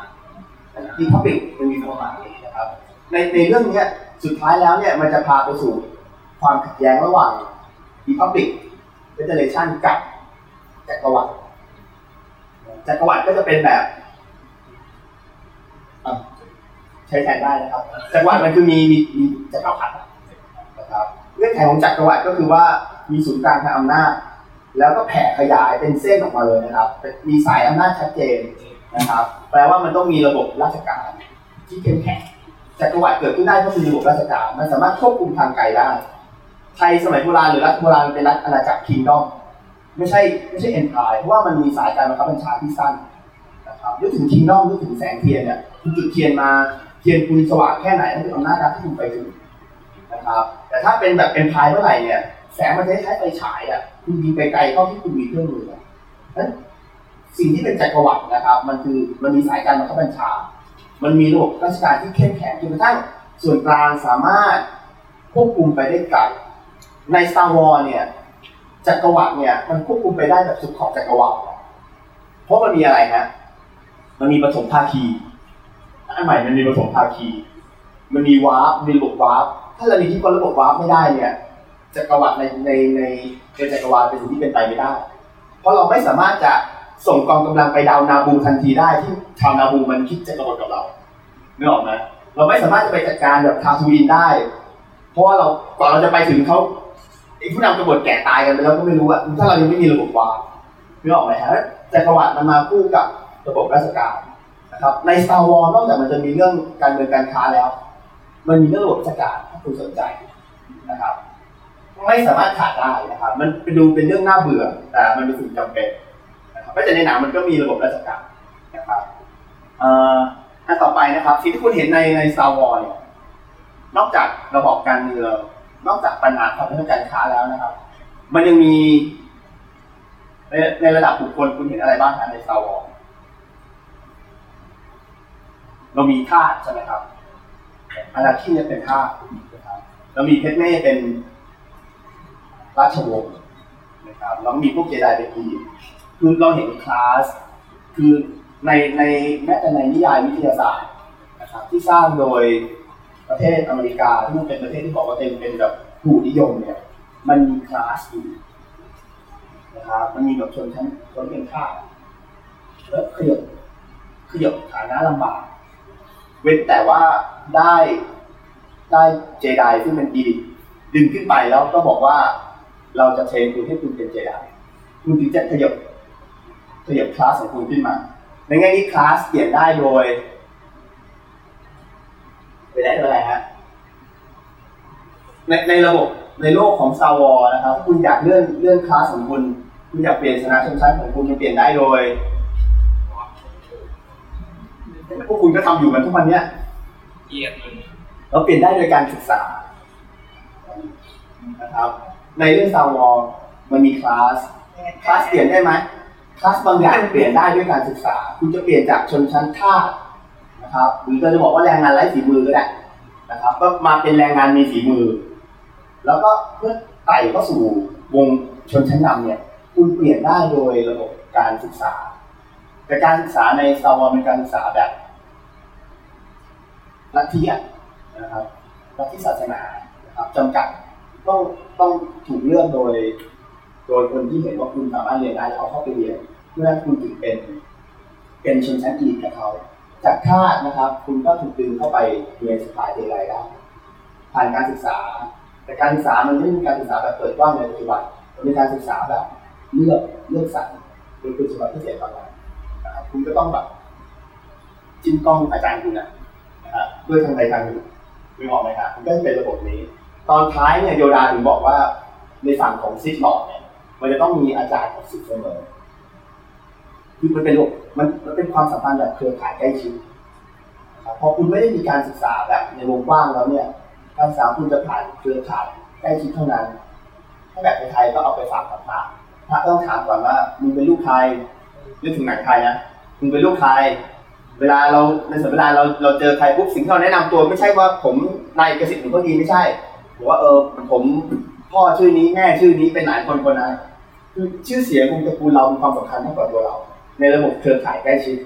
republic มันมีความหมายนะครับ ในในเรื่องนี้สุดท้ายแล้วเนี่ยมันจะพาไปสู่ความขัดแย้งระหว่าง republic federation กับจักรวรรดิจักรวรรดิก็จะเป็นแบบใช้แทนได้นะครับ จักรวรรดิมันคือมีมีมีจักรพรรดินะครับเงื่อนไขของจักรวรรดิก็คือว่ามีศูนย์กลางทางอำนาจ แล้วก็แผ่ขยายเป็นเส้นออกมาเลยนะครับ มีสายอำนาจชัดเจนนะครับ แปลว่ามันต้องมีระบบราชการที่เข้มแข็งจักรวรรดิเกิดขึ้นได้ก็คือระบบราชการ มันสามารถควบคุมทางไกลได้ ไทยสมัยโบราณหรือรัฐโบราณเป็นรัฐอาณาจักรคิงดอมไม่ใช่ไม่ใช่เอ็นพายเพราะว่ามันมีสายการบังคับบัญชาที่สั้นนะครับนึกถึงคิงดอมนึกถึงแสงเทียนเนี่ยคุณจุดเทียนมาเทียนคุณสว่างแค่ไหนนั่นคืออำนาจรัฐที่คุณไปถึงนะครับ แต่ถ้าเป็นแบบเอ็นพายเมื่อไหร่เนี่ยแสงมันจะใช้ไฟฉายอะ คุณยิงไปไกลเท่าที่คุณมีเครื่องมืออะนั้นสิ่งที่เป็นจักรวรรดินะครับ มันคือมันมีสายการบังคับบัญชา มันมีระบบราชการที่เข้มแข็งจนกระทั่งส่วนกลางสามารถควบคุมไปได้ไกลใน Star Wars เนี่ยจักรวรรดิเนี่ยมันควบคุมไปได้แบบสุดขอบจักรวรรดิเพราะมันมีอะไรฮะมันมีปฐมภาคีอันใหม่มันมีปฐมภาคี มันมี warp มีระบบ warp ถ้าเรามีที่คนระบบ warp ไม่ได้เนี่ยจักรวรรดิในในใน ในจักรวาลเป็นสิ่งที่เป็นไปไม่ได้ เพราะเราไม่สามารถจะส่งกองกำลังไปดาวนาบูทันทีได้ที่ดาวนาบูมันคิดจะกบฏกับเราเนึกออกไหมเราไม่สามารถจะไปจัดการแบบทาทูอินได้ เพราะว่าเราก่อนเราจะไปถึงเขาไอ้ผู้นำกบฏแก่ตายกันไปแล้วก็ไม่รู้อะถ้าเรายังไม่มีระบบวาร์ปนึกออกไหมฮะจักรวรรดิมันมาคู่กับระบบราชการนะครับใน Star Wars นอกจากมันจะมีเรื่องการเมืองการค้าแล้ว มันมีเรื่องระบบราชการถ้าคุณสนใจนะครับ ไม่สามารถขาดได้นะครับ มันไปดูเป็นเรื่องน่าเบื่อ แต่มันเป็นสิ่งจำเป็นนะครับแม้แต่ในหนังมันก็มีระบบราชการนะครับอันต่อไปนะครับสิ่งที่คุณเห็นในใน Star Wars เนี่ยนอกจากระบบการเมืองนอกจากปัญหาความเป็นการค้าแล้วนะครับ มันยังมี ในในระดับบุคคลคุณเห็นอะไรบ้างครับใน Star Wars เรามีทาสใช่ไหมครับอาณาคินเนี่ยเป็นทาสเรามีเพชรเม่เป็น ราชวงศ์นะครับแล้วมีพวกเจไดเป็นทีมคือเราเห็นคลาส คือในในแม้แต่ในนิยายวิทยาศาสตร์นะครับที่สร้างโดยประเทศอเมริกาที่มันเป็นประเทศที่บอกว่าเป็นเป็นแบบผู้นิยมเนี่ยมันมีคลาสอยู่นะครับมันมีแบบชนชั้นชนเป็นข้าแล้วขยับขยับฐานะลำบาก เว้นแต่ว่าได้ได้เจไดซึ่งเป็นอีดึงขึ้นไปแล้วก็บอกว่า เราจะเทรนคุณให้คุณเป็นเจไดคุณถึงจะขยับขยับคลาสของคุณขึ้นมาในแง่นี้คลาสเปลี่ยนได้โดยไปได้โดยอะไรฮะในในระบบในโลกของ Star Wars นะครับ คุณอยากเลื่อนเลื่อนคลาสของคุณ คุณอยากเปลี่ยนชนะชนชั้นของคุณมันเปลี่ยนได้โดยพวกคุณก็ทำอยู่กันทุกวันเนี้ยเกียรติเลยเราเปลี่ยนได้โดยการศึกษานะครับ ในเรื่อง Star Wars มันมีคลาสคลาสเปลี่ยนได้ไหมคลาสบางอย่างเปลี่ยนได้ด้วยการศึกษา คุณจะเปลี่ยนจากชนชั้นทาสนะครับ หรือเราจะบอกว่าแรงงานไร้ฝีมือก็ได้นะครับ ก็มาเป็นแรงงานมีฝีมือ แล้วก็เพื่อไต่เข้าสู่วงชนชั้นนำเนี่ย คุณเปลี่ยนได้โดยระบบการศึกษา แต่การศึกษาใน Star Wars เป็นการศึกษาแบบลัทธินะครับลัทธิศาสนานะครับจำกัด ต้องต้องถูกเลือกโดย โดยคนที่เห็นว่าคุณสามารถเรียนได้แล้วเอาเข้าไปเรียนเพื่อให้คุณถึงเป็น เป็นชนชั้นอีกกับเขาจากทาสนะครับ คุณก็ถูกดึงเข้าไปเรียนสายเดลัยได้ผ่านการศึกษา แต่การศึกษามันไม่ใช่การศึกษาแบบเปิดกว้างในปัจจุบันมันเป็นการศึกษาแบบเลือกเลือกสรรเป็นคุณสมบัติพิเศษบางอย่างนะครับคุณก็ต้องแบบจิ้มกล้องอาจารย์คุณนะนะครับเพื่อทางใดทางหนึ่งไม่ออกไหมครับมันก็จะเป็นระบบนี้ ตอนท้ายเนี่ยโยดาถึงบอกว่าในฝั่งของซิสลอดเนี่ยมันจะต้องมีอาจารย์กับศิษย์เสมอคือมันเป็นมันมันเป็นความสัมพันธ์แบบเครือข่ายใกล้ชิดพอคุณไม่ได้มีการศึกษาแบบในวงกว้างแล้วเนี่ย การศึกษาคุณจะผ่านเครือข่ายใกล้ชิดเท่านั้นถ้าแบบไทยก็เอาไปฝากกับพระพระต้องถามก่อนว่ามึงเป็นลูกใครนึกถึงหนังไทยนะมึงเป็นลูกใครเวลาเราในส่วนเวลาเราเราเจอใครปุ๊บสิ่งที่เราแนะนำตัวไม่ใช่ว่าผมนายเกษตรหรือก็ดีไม่ใช่ บอกว่าเออผมพ่อชื่อนี้แม่ชื่อนี้เป็นหลานคนคนนั้นคือชื่อเสียงของตระกูลเรามีความสำคัญมากกว่าตัวเรา ในระบบเครือข่ายใกล้ชิด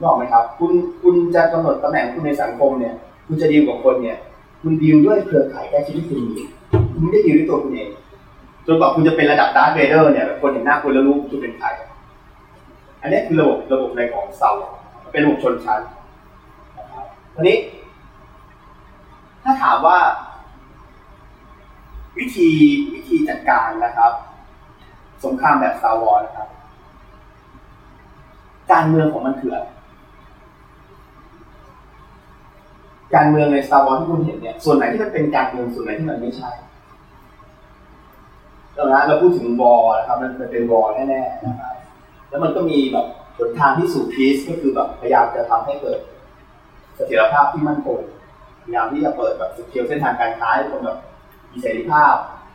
นออกไหมครับ คุณคุณจะกำหนดตำแหน่งคุณในสังคมเนี่ย คุณจะดีลกับคนเนี่ย คุณดีลด้วยเครือข่ายใกล้ชิดที่คุณมีคุณไม่ได้ดีลด้วยตัวคุณเองจนกว่าคุณจะเป็นระดับดาร์ธเวเดอร์เนี่ยคนเห็นหน้าคุณแล้วรู้คุณเป็นใครอันนี้คือระบบระบบในของเซาเป็นระบบชนชั้นนะครับทีนี้ ถ้าถามว่า วิธีวิธีจัดการนะครับ สงครามแบบซาวอนะครับ การเมืองของมันคืออะไรการเมืองใน Star Wars ที่คุณเห็นเนี่ย ส่วนไหนที่มันเป็นการเมืองส่วนไหนที่มันไม่ใช่แล้วนะเราพูดถึงวอลนะครับมันเป็นวอลแน่ๆนะครับแล้วมันก็มีแบบหนทางที่สู่พีซก็คือแบบพยายามจะทำให้เกิดเสถียรภาพที่มั่นคงพยายามที่จะเปิดแบบสเกลเส้นทางการค้าให้คนแบบ มีเสรีภาพ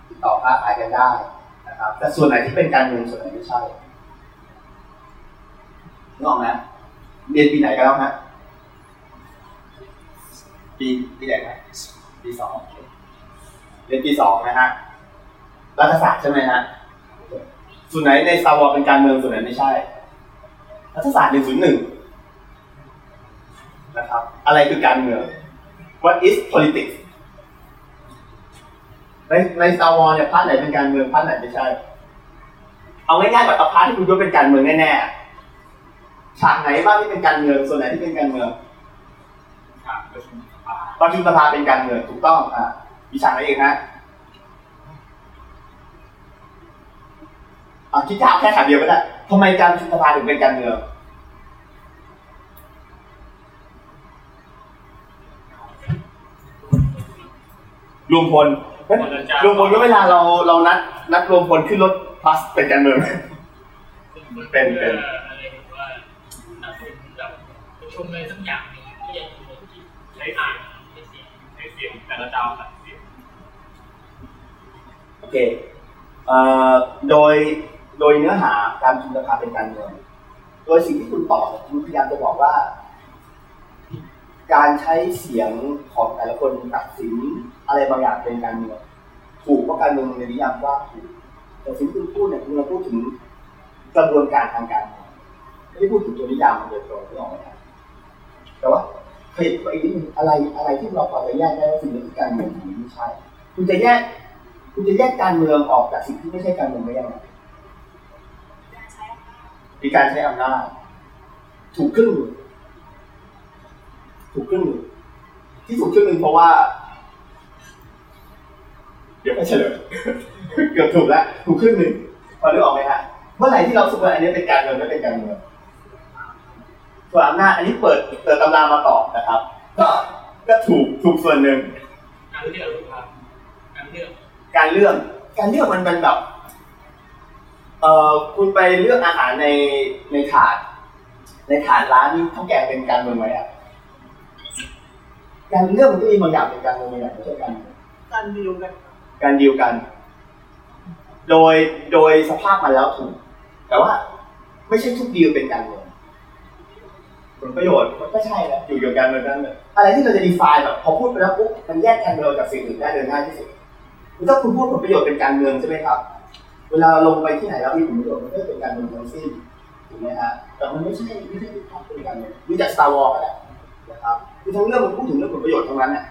ติดต่อค้าขายกันได้นะครับ แต่ส่วนไหนที่เป็นการเมืองส่วนไหนไม่ใช่นึกออกไหมเรียนปีไหนกันแล้วฮะปีปีไหนนะปีสองเรียนปีสองนะฮะรัฐศาสตร์ใช่ไหมฮะส่วนไหนในซาวอเป็นการเมืองส่วนไหนไม่ใช่ รัฐศาสตร์หนึ่งศูนย์หนึ่งนะครับ อะไรคือการเมือง What is politics ในในซาวอเนี่ย part ไหนเป็นการเมืองพาร์ทไหนไม่ใช่ เอาง่ายๆแบบเอาพาร์ทที่คุณยกเป็นการเมืองแน่ๆฉากไหนบ้างที่เป็นการเมืองส่วนไหนที่เป็นการเมืองประชุมสภาเป็นการเมืองถูกต้องอ่ามีฉากไหนเองฮะอะคิดยาวแค่ขาเดียวก็ได้ทำไมการประชุมสภาถึงเป็นการเมืองรวมพล รวมพลก็เวลาเราเรานัดนัดรวมพลขึ้นรถบัสเป็นการเมืองเป็นเป็นอะไรแบบว่าแบบประชุมอะไรสักอย่างหนึ่งที่จะใช้อ่านใช้เสียงใช้เสียงแต่ละดาวตัดเสียงโอเคเอ่อโดยโดยเนื้อหาการประชุมสภาเป็นการเมืองโดยสิ่งที่คุณตอบคุณพยายามจะบอกว่า การใช้เสียงของแต่ละคนตัดสินอะไรบางอย่างเป็นการเมืองถูกเพราะการเมืองในนิยามว้าถูกแต่สิ่งที่คุณพูดเนี่ยคุณเราพูดถึงกระบวนการทางการเมืองไม่ได้พูดถึงตัวนิยามมันโดยตรงที่ออกไหมครับแต่ว่าขยับไปอีกนิดนึงอะไรอะไรที่เราพอจะแยกได้ว่าสิ่งนี้คือการเมืองหรือไม่ใช่ คุณจะแยก คุณจะแยกการเมืองออกจากสิ่งที่ไม่ใช่การเมืองได้ยังไงมีการใช้อำนาจถูกครึ่ง ถูกครึ่งหนึ่งที่ถูกครึ่งหนึ่งเพราะว่า เดี๋ยวก็เฉลยเกือบถูกแล้วถูกครึ่งหนึ่งพอนึกออกไหมฮะเมื่อไหร่ที่เราสุว่าอันนี้เป็นการเมืองไม่เป็นการเมืองส่วนอำนาจอันนี้เปิดเปิดตำรามาตอบนะครับ ก็ก็ถูกถูกส่วนหนึ่งการเลือกครับการเลือกการเลือกการเลือกมันเป็นแบบเอ่อคุณไปเลือกอาหารในในถาด ในถาดร้านนี้ข้าวแกงเป็นการเมืองไหมอะ การเลือกมันก็มีบางอย่างเป็นการเมืองบางอย่างไม่ใช่การเมืองการดีลกันการดีลกัน โดยโดยสภาพมันแล้วถูกแต่ว่าไม่ใช่ทุกดีลเป็นการเมืองผลประโยชน์มันก็ใช่นะอยู่เกี่ยวกับการเมืองกันเลยอะไรที่เราจะ define แบบพอพูดไปแล้วปุ๊บมันแยกการเมืองจากสิ่งอื่นได้โดยง่ายที่สุดคือถ้าคุณพูดผลประโยชน์เป็นการเมืองใช่ไหมครับ เวลาลงไปที่ไหนแล้วมีผลประโยชน์มันก็เป็นการเมืองทั้งสิ้นถูกไหมฮะแต่มันไม่ใช่ไม่ใช่ทุกภาพเป็นการเมืองดูจาก Star Wars ก็ได้ นะครับคือทั้งเรื่องมันพูดถึงเรื่องผลประโยชน์ทั้งนั้นน่ะ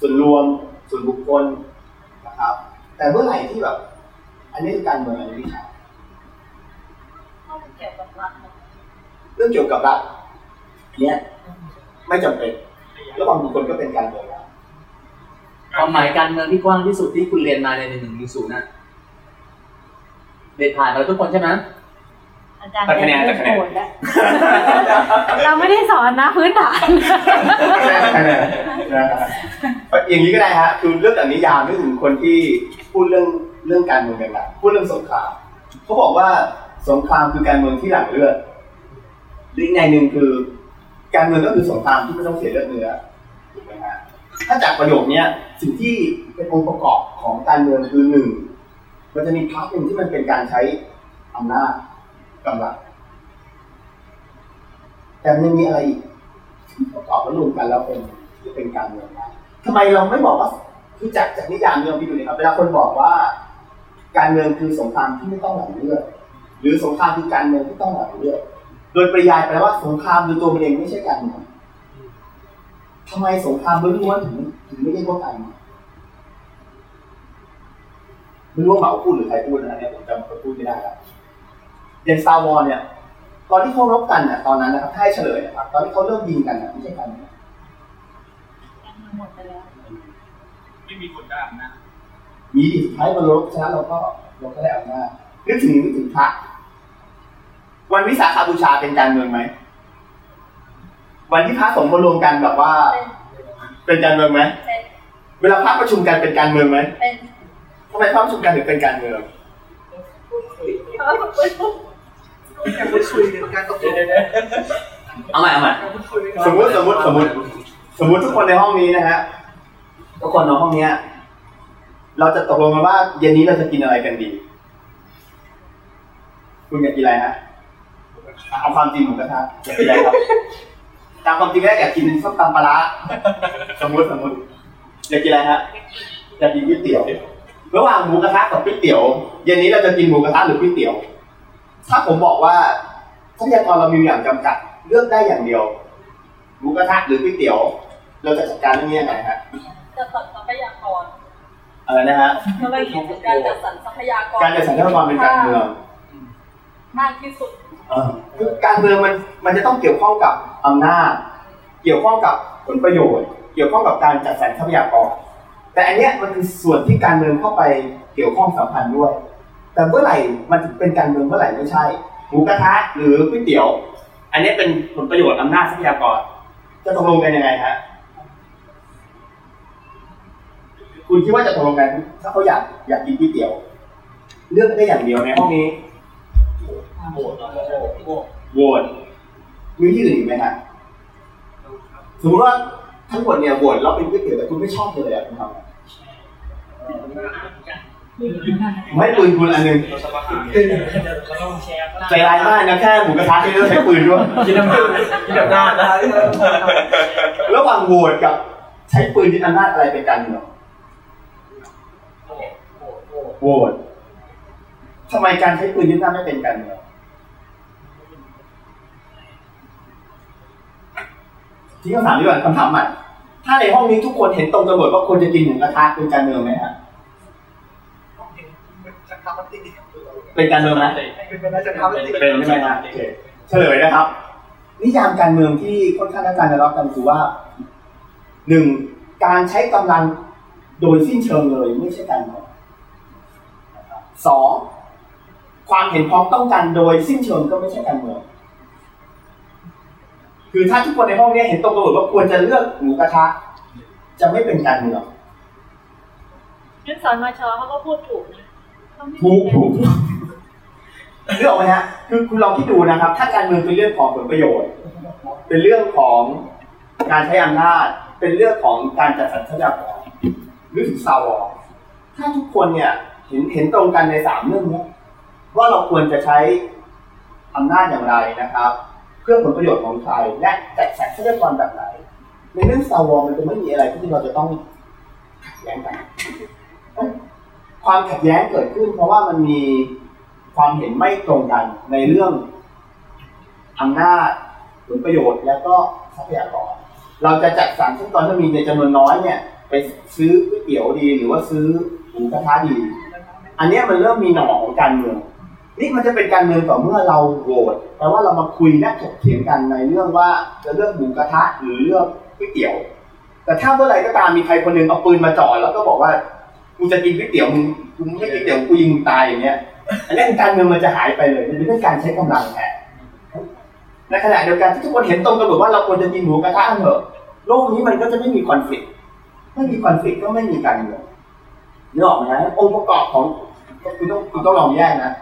ส่วนรวมส่วนบุคคลนะครับ แต่เมื่อไหร่ที่แบบ อันนี้คือการเมืองอันนี้ไม่ใช่ต้องเกี่ยวกับรัฐเรื่องเกี่ยวกับรัฐเนี่ยไม่จำเป็นแล้วบางบุคคลก็เป็นการเมืองได้ความหมายการเมืองที่กว้างที่สุดที่คุณเรียนมาในหนึ่งหนึ่งหนึ่งศูนย์น่ะเด็ดผ่านมาแล้วทุกคนใช่ไหม อาจารย์ตัดคะแนนตัดคะแนนโหดแล้วเราไม่ได้สอนนะพื้นฐานอย่างนี้ก็ได้ฮะคือเรื่องจากนิยามนึกถึงคนที่พูดเรื่องเรื่องการเมืองกันละพูดเรื่องสงครามเขาบอกว่าสงครามคือการเมืองที่หลั่งเลือดหรืออีกในหนึ่งคือ การเมืองก็คือสงครามที่ไม่ต้องเสียเลือดเนื้อถูกไหมฮะถ้าจากประโยคเนี้ยสิ่งที่เป็นองค์ประกอบของการเมืองคือหนึ่งมันจะมี part หนึ่งที่มันเป็นการใช้อำนาจ กำลัง แต่มันยังมีอะไรอีกประกอบแล้วรวมกันแล้วเป็นที่เป็นการเมืองได้ทำไมเราไม่บอกว่าคือจากจากนิยามนี้เราพี่ดูนะครับเวลาคนบอกว่า การเมืองคือสงครามที่ไม่ต้องหลั่งเลือดหรือสงครามคือการเมืองที่ต้องหลังเลือดโดยปริยายแปลว่าสงครามโดยตัวมันเองไม่ใช่การเมืองทำไมสงครามล้วนๆถึงถึงไม่เรียกว่าการเมืองไม่รู้ว่าเหมาพูดหรือใครพูดนะเนี่ยผมจำคนพูดไม่ได้แล้ว อย่าง Star Wars เนี่ย ตอนที่เขารบกันน่ะตอนนั้นนะครับถ้าให้เฉลยนะครับตอนที่เขาเริ่มยิงกันน่ะไม่ใช่การเมืองหมดไปแล้วไม่มีคนได้อำนะมีดิสุดท้ายมันรบชนะเราก็เราก็ได้อำนาจนึกถึงนึกถึงพระวันวิสาขบูชาเป็นการเมืองไหมวันที่พระสงฆ์มารวมกันแบบว่า เป็นการเมืองไหมเป็นเวลาพระประชุมกันเป็นการเมืองไหมเป็นทำไมพระประชุมกันถึงเป็นการเมืองเขาเป็น การพูดคุยกันการตกลงเอาใหม่เอาใหม่การพูดคุยสมมติสมมติสมมติสมมติทุกคนในห้องนี้นะฮะทุกคนในห้องเนี้ย เราจะตกลงกันว่าเย็นนี้เราจะกินอะไรกันดี คุณอยากกินอะไรฮะเอาความจริงหมูกระทะอยากกินอะไรครับตามความจริงแล้วอยากกินส้มตำปลาร้าสมมติสมมติอยากกินอะไรฮะอยากกินก๋วยเตี๋ยว ระหว่างหมูกระทะกับก๋วยเตี๋ยว เย็นนี้เราจะกินหมูกระทะหรือก๋วยเตี๋ยว ถ้าผมบอกว่าทรัพยากรเรามีอย่างจำกัดเลือกได้อย่างเดียวหมูกระทะหรือก๋วยเตี๋ยว เราจะจัดการเรื่องนี้ยังไงฮะจะตัดทรัพยากรอะไรนะฮะเราเลยคิดถึงการจัดสรรทรัพยากรการจัดสรรทรัพยากรเป็นการเมืองมากที่สุดเออคือการเมืองมันมันจะต้องเกี่ยวข้องกับอำนาจ เกี่ยวข้องกับผลประโยชน์ เกี่ยวข้องกับการจัดสรรทรัพยากร แต่อันเนี้ยมันคือส่วนที่การเมืองเข้าไปเกี่ยวข้องสัมพันธ์ด้วย แต่เมื่อไหร่มันเป็นการเมืองเมื่อไหร่ไม่ใช่หมูกระทะหรือก๋วยเตี๋ยว อันนี้เป็นผลประโยชน์อำนาจทรัพยากร จะตกลงกันยังไงฮะคุณคิดว่าจะตกลงกัน ถ้าเขาอยากอยากกินก๋วยเตี๋ยว เลือกได้อย่างเดียวในห้องนี้โหวตโหวตโหวตมีที่อื่นอีกไหมฮะสมมติว่าทั้งหมดเนี่ยโหวตแล้วเป็นก๋วยเตี๋ยวแต่คุณไม่ชอบเลยอะคุณทำ ไงไม่ปืนคุณอันหนึงเราต้องแชร์ก็ได้ใจร้ายมากนะแค่หมูกระทะที่ต้องใช้ปืนด้วยคิดอำนาจคิดอำนาจนะระหว่างโหวตกับใช้ปืนยึดอำนาจอะไรเป็นการเมืองโหวตโหวตโหวตโหวตทำไมการใช้ปืนยึดอำนาจไม่เป็นการเมืองที่คำถามนี้ก่อนคำถามใหม่ถ้าในห้องนี้ทุกคนเห็นตรงกันหมดว่าควรจะกินหมูกระทะเป็นการเมืองไหมฮะจะทำมันติด เป็นการเมืองไหมเป็นไปได้จะทำมันติดเป็นใช่ไหมฮะโอเคเฉลยนะครับ นิยามการเมืองที่ค่อนข้างนักการจะรับกันคือว่าหนึ่งการใช้กำลังโดยสิ้นเชิงเลยไม่ใช่การเมืองนะครับสองความเห็นพ้องต้องกันโดยสิ้นเชิงก็ไม่ใช่การเมืองคือถ้าทุกคนในห้องนี้เห็นตรงกันหมดว่าควรจะเลือกหมูกระทะจะไม่เป็นการเมืองงั้นสอนมาชอเขาก็พูดถูกนะเขาไม่ ถูกถูกเรื่องไหมฮะคือคุณลองคิดดูนะครับ ถ้าการเมืองเป็นเรื่องของผลประโยชน์ เป็นเรื่องของการใช้อำนาจ เป็นเรื่องของการจัดสรรทรัพยากรหรือถึงซาวอถ้าทุกคนเนี่ยเห็นเห็นตรงกันในสามเรื่องนี้ว่าเราควรจะใช้อำนาจอย่างไรนะครับ เพื่อผลประโยชน์ของใครและจัดสรรทรัพยากรแบบไหน ในเรื่องซาวอมันจะไม่มีอะไรที่เราจะต้องขัดแย้งกัน ความขัดแย้งเกิดขึ้น เพราะว่ามันมีความเห็นไม่ตรงกันในเรื่องอำนาจผลประโยชน์และก็ทรัพยากร เราจะจัดสรรซึ่งตอนที่มีในจำนวนน้อยเนี่ยไปซื้อก๋วยเตี๋ยวดีหรือว่าซื้อหมูกระทะดี อันนี้มันเริ่มมีหน่อของการเมืองนี่มันจะเป็นการเมืองต่อเมื่อเราโหวตแปลว่าเรามาคุยและถกเถียงกันในเรื่องว่าจะเลือกหมูกระทะหรือเลือกก๋วยเตี๋ยว แต่ถ้าเมื่อไหร่ก็ตามมีใครคนหนึ่งเอาปืนมาจ่อแล้วก็บอกว่า กูจะกินก๋วยเตี๋ยวมึงกูไม่กินก๋วยเตี๋ยวกูยิงมึงตายอย่างเงี้ยอันนี้การเมืองมันจะหายไปเลยมันเป็นเรื่องการใช้กำลังแทนในขณะเดียวกันที่ทุกคนเห็นตรงกันหมดว่าเราควรจะกินหมูกระทะเถอะโลกนี้มันก็จะไม่มีคอนฟ lict ไม่มีคอนฟ lict ก็ไม่มีการเมืองนึกออกไหมฮะองค์ประกอบของคุณต้องคุณต้องลองแยกนะ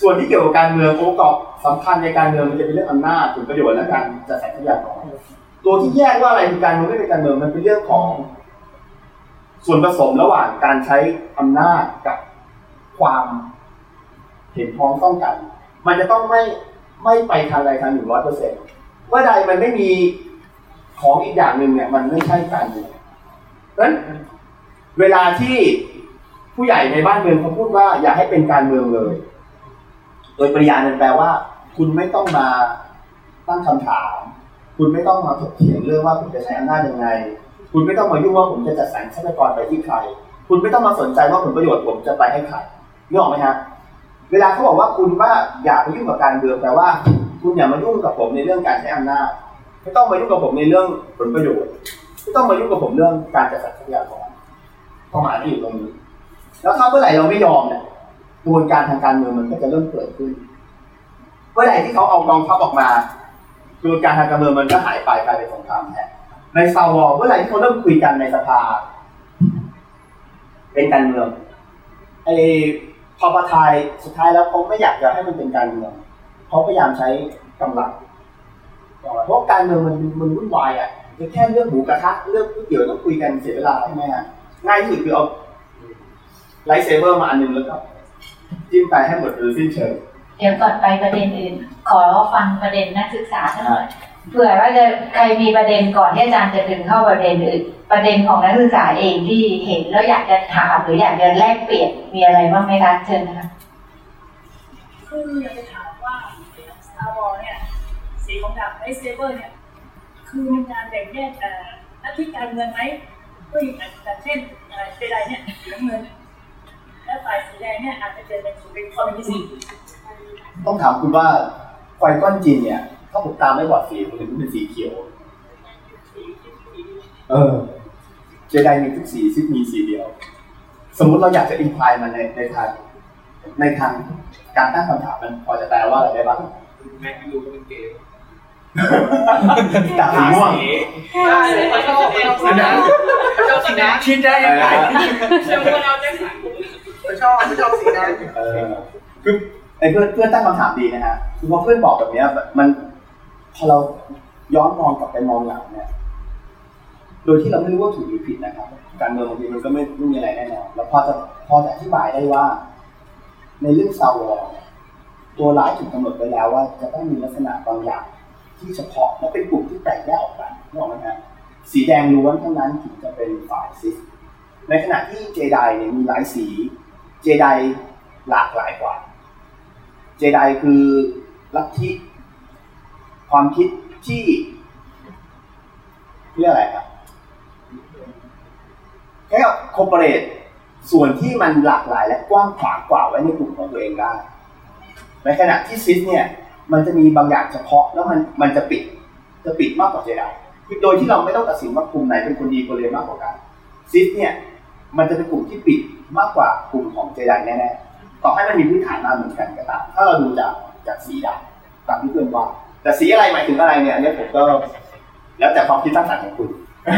ส่วนที่เกี่ยวกับการเมืององค์ประกอบสำคัญในการเมืองมันจะเป็นเรื่องอำนาจผลประโยชน์และการจัดสรรทรัพยากรตัวที่แยกว่าอะไรคือการเมืองไม่เป็นการเมืองมันเป็นเรื่องของ ส่วนผสมระหว่างการใช้อำนาจกับความเห็นพ้องต้องกัน มันจะต้องไม่ไม่ไปทางใดทางหนึ่งร้อยเปอร์เซ็นต์ว่าใดมันไม่มีของอีกอย่างหนึ่งเนี่ย มันไม่ใช่การเมืองเพราะฉะนั้นเวลาที่ผู้ใหญ่ในบ้านเมืองเขาพูดว่า อย่าให้เป็นการเมืองเลย โดยปริยายมันแปลว่า คุณไม่ต้องมาตั้งคำถาม คุณไม่ต้องมาถกเถียงเรื่องว่าผมจะใช้อำนาจยังไง คุณไม่ต้องมายุ่งว่าผมจะจัดสรรทรัพยากรไปที่ใคร คุณไม่ต้องมาสนใจว่าผลประโยชน์ผมจะไปให้ใครนึกออกไหมฮะเวลาเขาบอกว่าคุณว่าอย่าไปยุ่งกับการเมืองแปลว่า คุณอย่ามายุ่งกับผมในเรื่องการใช้อำนาจไม่ต้องมายุ่งกับผมในเรื่องผลประโยชน์ไม่ต้องมายุ่งกับผมเรื่องการจัดสรรทรัพยากรความหมายมันอยู่ตรงนี้ แล้วถ้าเมื่อไหร่เราไม่ยอมเนี่ยกระบวนการทางการเมืองมันก็จะเริ่มเกิดขึ้น เมื่อไหร่ที่เขาเอากองทัพออกมา กระบวนการทางการเมืองมันก็หายไปกลายเป็นสงครามแทน ในซาวอเมื่อไหร่ที่เขาเริ่มคุยกันในสภา เป็นการเมืองไอ้พอประทายสุดท้ายแล้วเขาไม่อยากจะให้มันเป็นการเมืองเขาพยายามใช้กำลังเพราะการเมืองมันมันวุ่นวายอะจะแค่เรื่องหมูกระทะเรื่องก๋วยเตี๋ยวต้องคุยกันเสียเวลาใช่ไหมฮะง่ายที่สุดคือเอา lightsaber มาอันหนึ่งแล้วก็จิ้มไปให้หมดหรือสิ้นเชิงเดี๋ยวก่อนไปประเด็นอื่น ขอฟังประเด็นนักศึกษาสักหน่อย เผื่อว่าจะใครมีประเด็นก่อนที่อาจารย์จะดึงเข้าประเด็นอื่นประเด็นของนักศึกษาเองที่เห็นแล้วอยากจะถามหรืออยากจะแลกเปลี่ยนมีอะไรบ้างไหมคะเชิญนะคะคืออยากจะถามว่าสตาร์วอลเนี่ยสีของดาบไอเซเบอร์เนี่ยคือมีการแบ่งแยกแต่หน้าที่การเงินไหมก็อย่างเช่นอะไรเจไดเนี่ยสีน้ำเงินแล้วฝ่ายสีแดงเนี่ยอาจจะเกิดเป็นเป็นคอมมิวนิสต์ต้องถามคุณว่าไฟก้อนจินเนี่ย ถ้าผมตามไม่บอดสีผมถึงเป็นสีเขียว เออเจไดมีทุกสีซิดมีสีเดียว สมมุติเราอยากจะอินพายมันในในทางในทางการตั้งคำถามมันพอจะแปลว่าอะไรได้บ้างแม็กดูก็เป็นเกมจากสีม่วงได้เลยเขาชอบสีน้ำเขาชอบสีน้ำคิดได้ยังไงเชื่อว่าเราจะสั่งไม่ชอบไม่ชอบสีนั้นเออคือไอ้เพื่อนเพื่อนตั้งคำถามดีนะฮะคือพอเพื่อนบอกแบบเนี้ยมัน พอเราย้อนมองกลับไปมองหลังเนี่ย โดยที่เราไม่รู้ว่าถูกหรือผิดนะครับ การเมืองบางทีมันก็ไม่ไม่มีอะไรแน่นอนแล้วพอจะพอจะอธิบายได้ว่า ในเรื่องซาวอเนี่ยตัวร้ายถูกกำหนดไปแล้วว่า จะต้องมีลักษณะบางอย่าง ที่เฉพาะและเป็นกลุ่มที่แตกแยกออกกันนึกออกไหมฮะสีแดงล้วนเท่านั้นถึงจะเป็นฝ่ายซิสในขณะที่เจไดเนี่ยมีหลายสี เจไดหลากหลายกว่า เจไดคือลัทธิ ความคิดที่เรียกอะไรครับแค่คอร์ปอเรทส่วนที่มันหลากหลายและกว้างขวางกว่าไว้ในกลุ่มของตัวเองได้ ในขณะที่ซิสเนี่ย มันจะมีบางอย่างเฉพาะแล้วมันมันจะปิด จะปิดมากกว่าเจไดโดยที่เราไม่ต้องตัดสินว่ากลุ่มไหนเป็นคนดีคนเลวมากกว่ากันซิสเนี่ย มันจะเป็นกลุ่มที่ปิดมากกว่ากลุ่มของเจไดแน่ๆต่อให้มันมีพื้นฐานมาเหมือนกันก็ตามถ้าเราดูจากจากสีดำตามที่เพื่อนว่า แต่สีอะไรหมายถึงอะไรเนี่ยอันนี้ผมก็แล้วแต่ความคิดสร้างสรรค์ของคุณส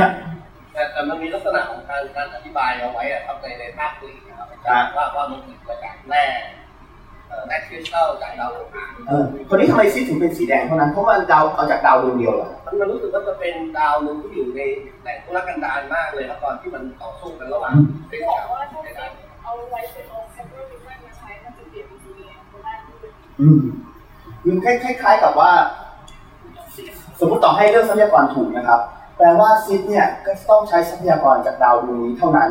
แต่แต่มันมีลักษณะของการการอธิบายเอาไว้อะครับในในภาคกรีกนะครับอาจารย์ว่าว่ามันเกิดมาจากแร่เอ่อแร่คริสตัลจากดาวอังคารเออคนนี้ทำไมซีดถึงเป็นสีแดงเท่านั้นเพราะมันดาวเอาจากดาวดวงเดียวเหรอมันมันรู้สึกว่าจะเป็นดาวหนึ่งที่อยู่ในแหล่งทุรกันดารมากเลยครับตอนที่มันต่อสู้กันระหว่างคริสบอกกับว่าถ้าไอ้เกิดาดเอาไว้เป็นเอาเซเวอร์วิชั่นมาใช้มันจะเปลี่ยนเป็นสีแดงเพราะว่าที่เป็นอืม คือคล้ายๆกับว่า สมมติต่อให้เรื่องทรัพยากรถูกนะครับ แปลว่าซิดเนี่ยก็ต้องใช้ทรัพยากรจากดาวดวงนี้เท่านั้น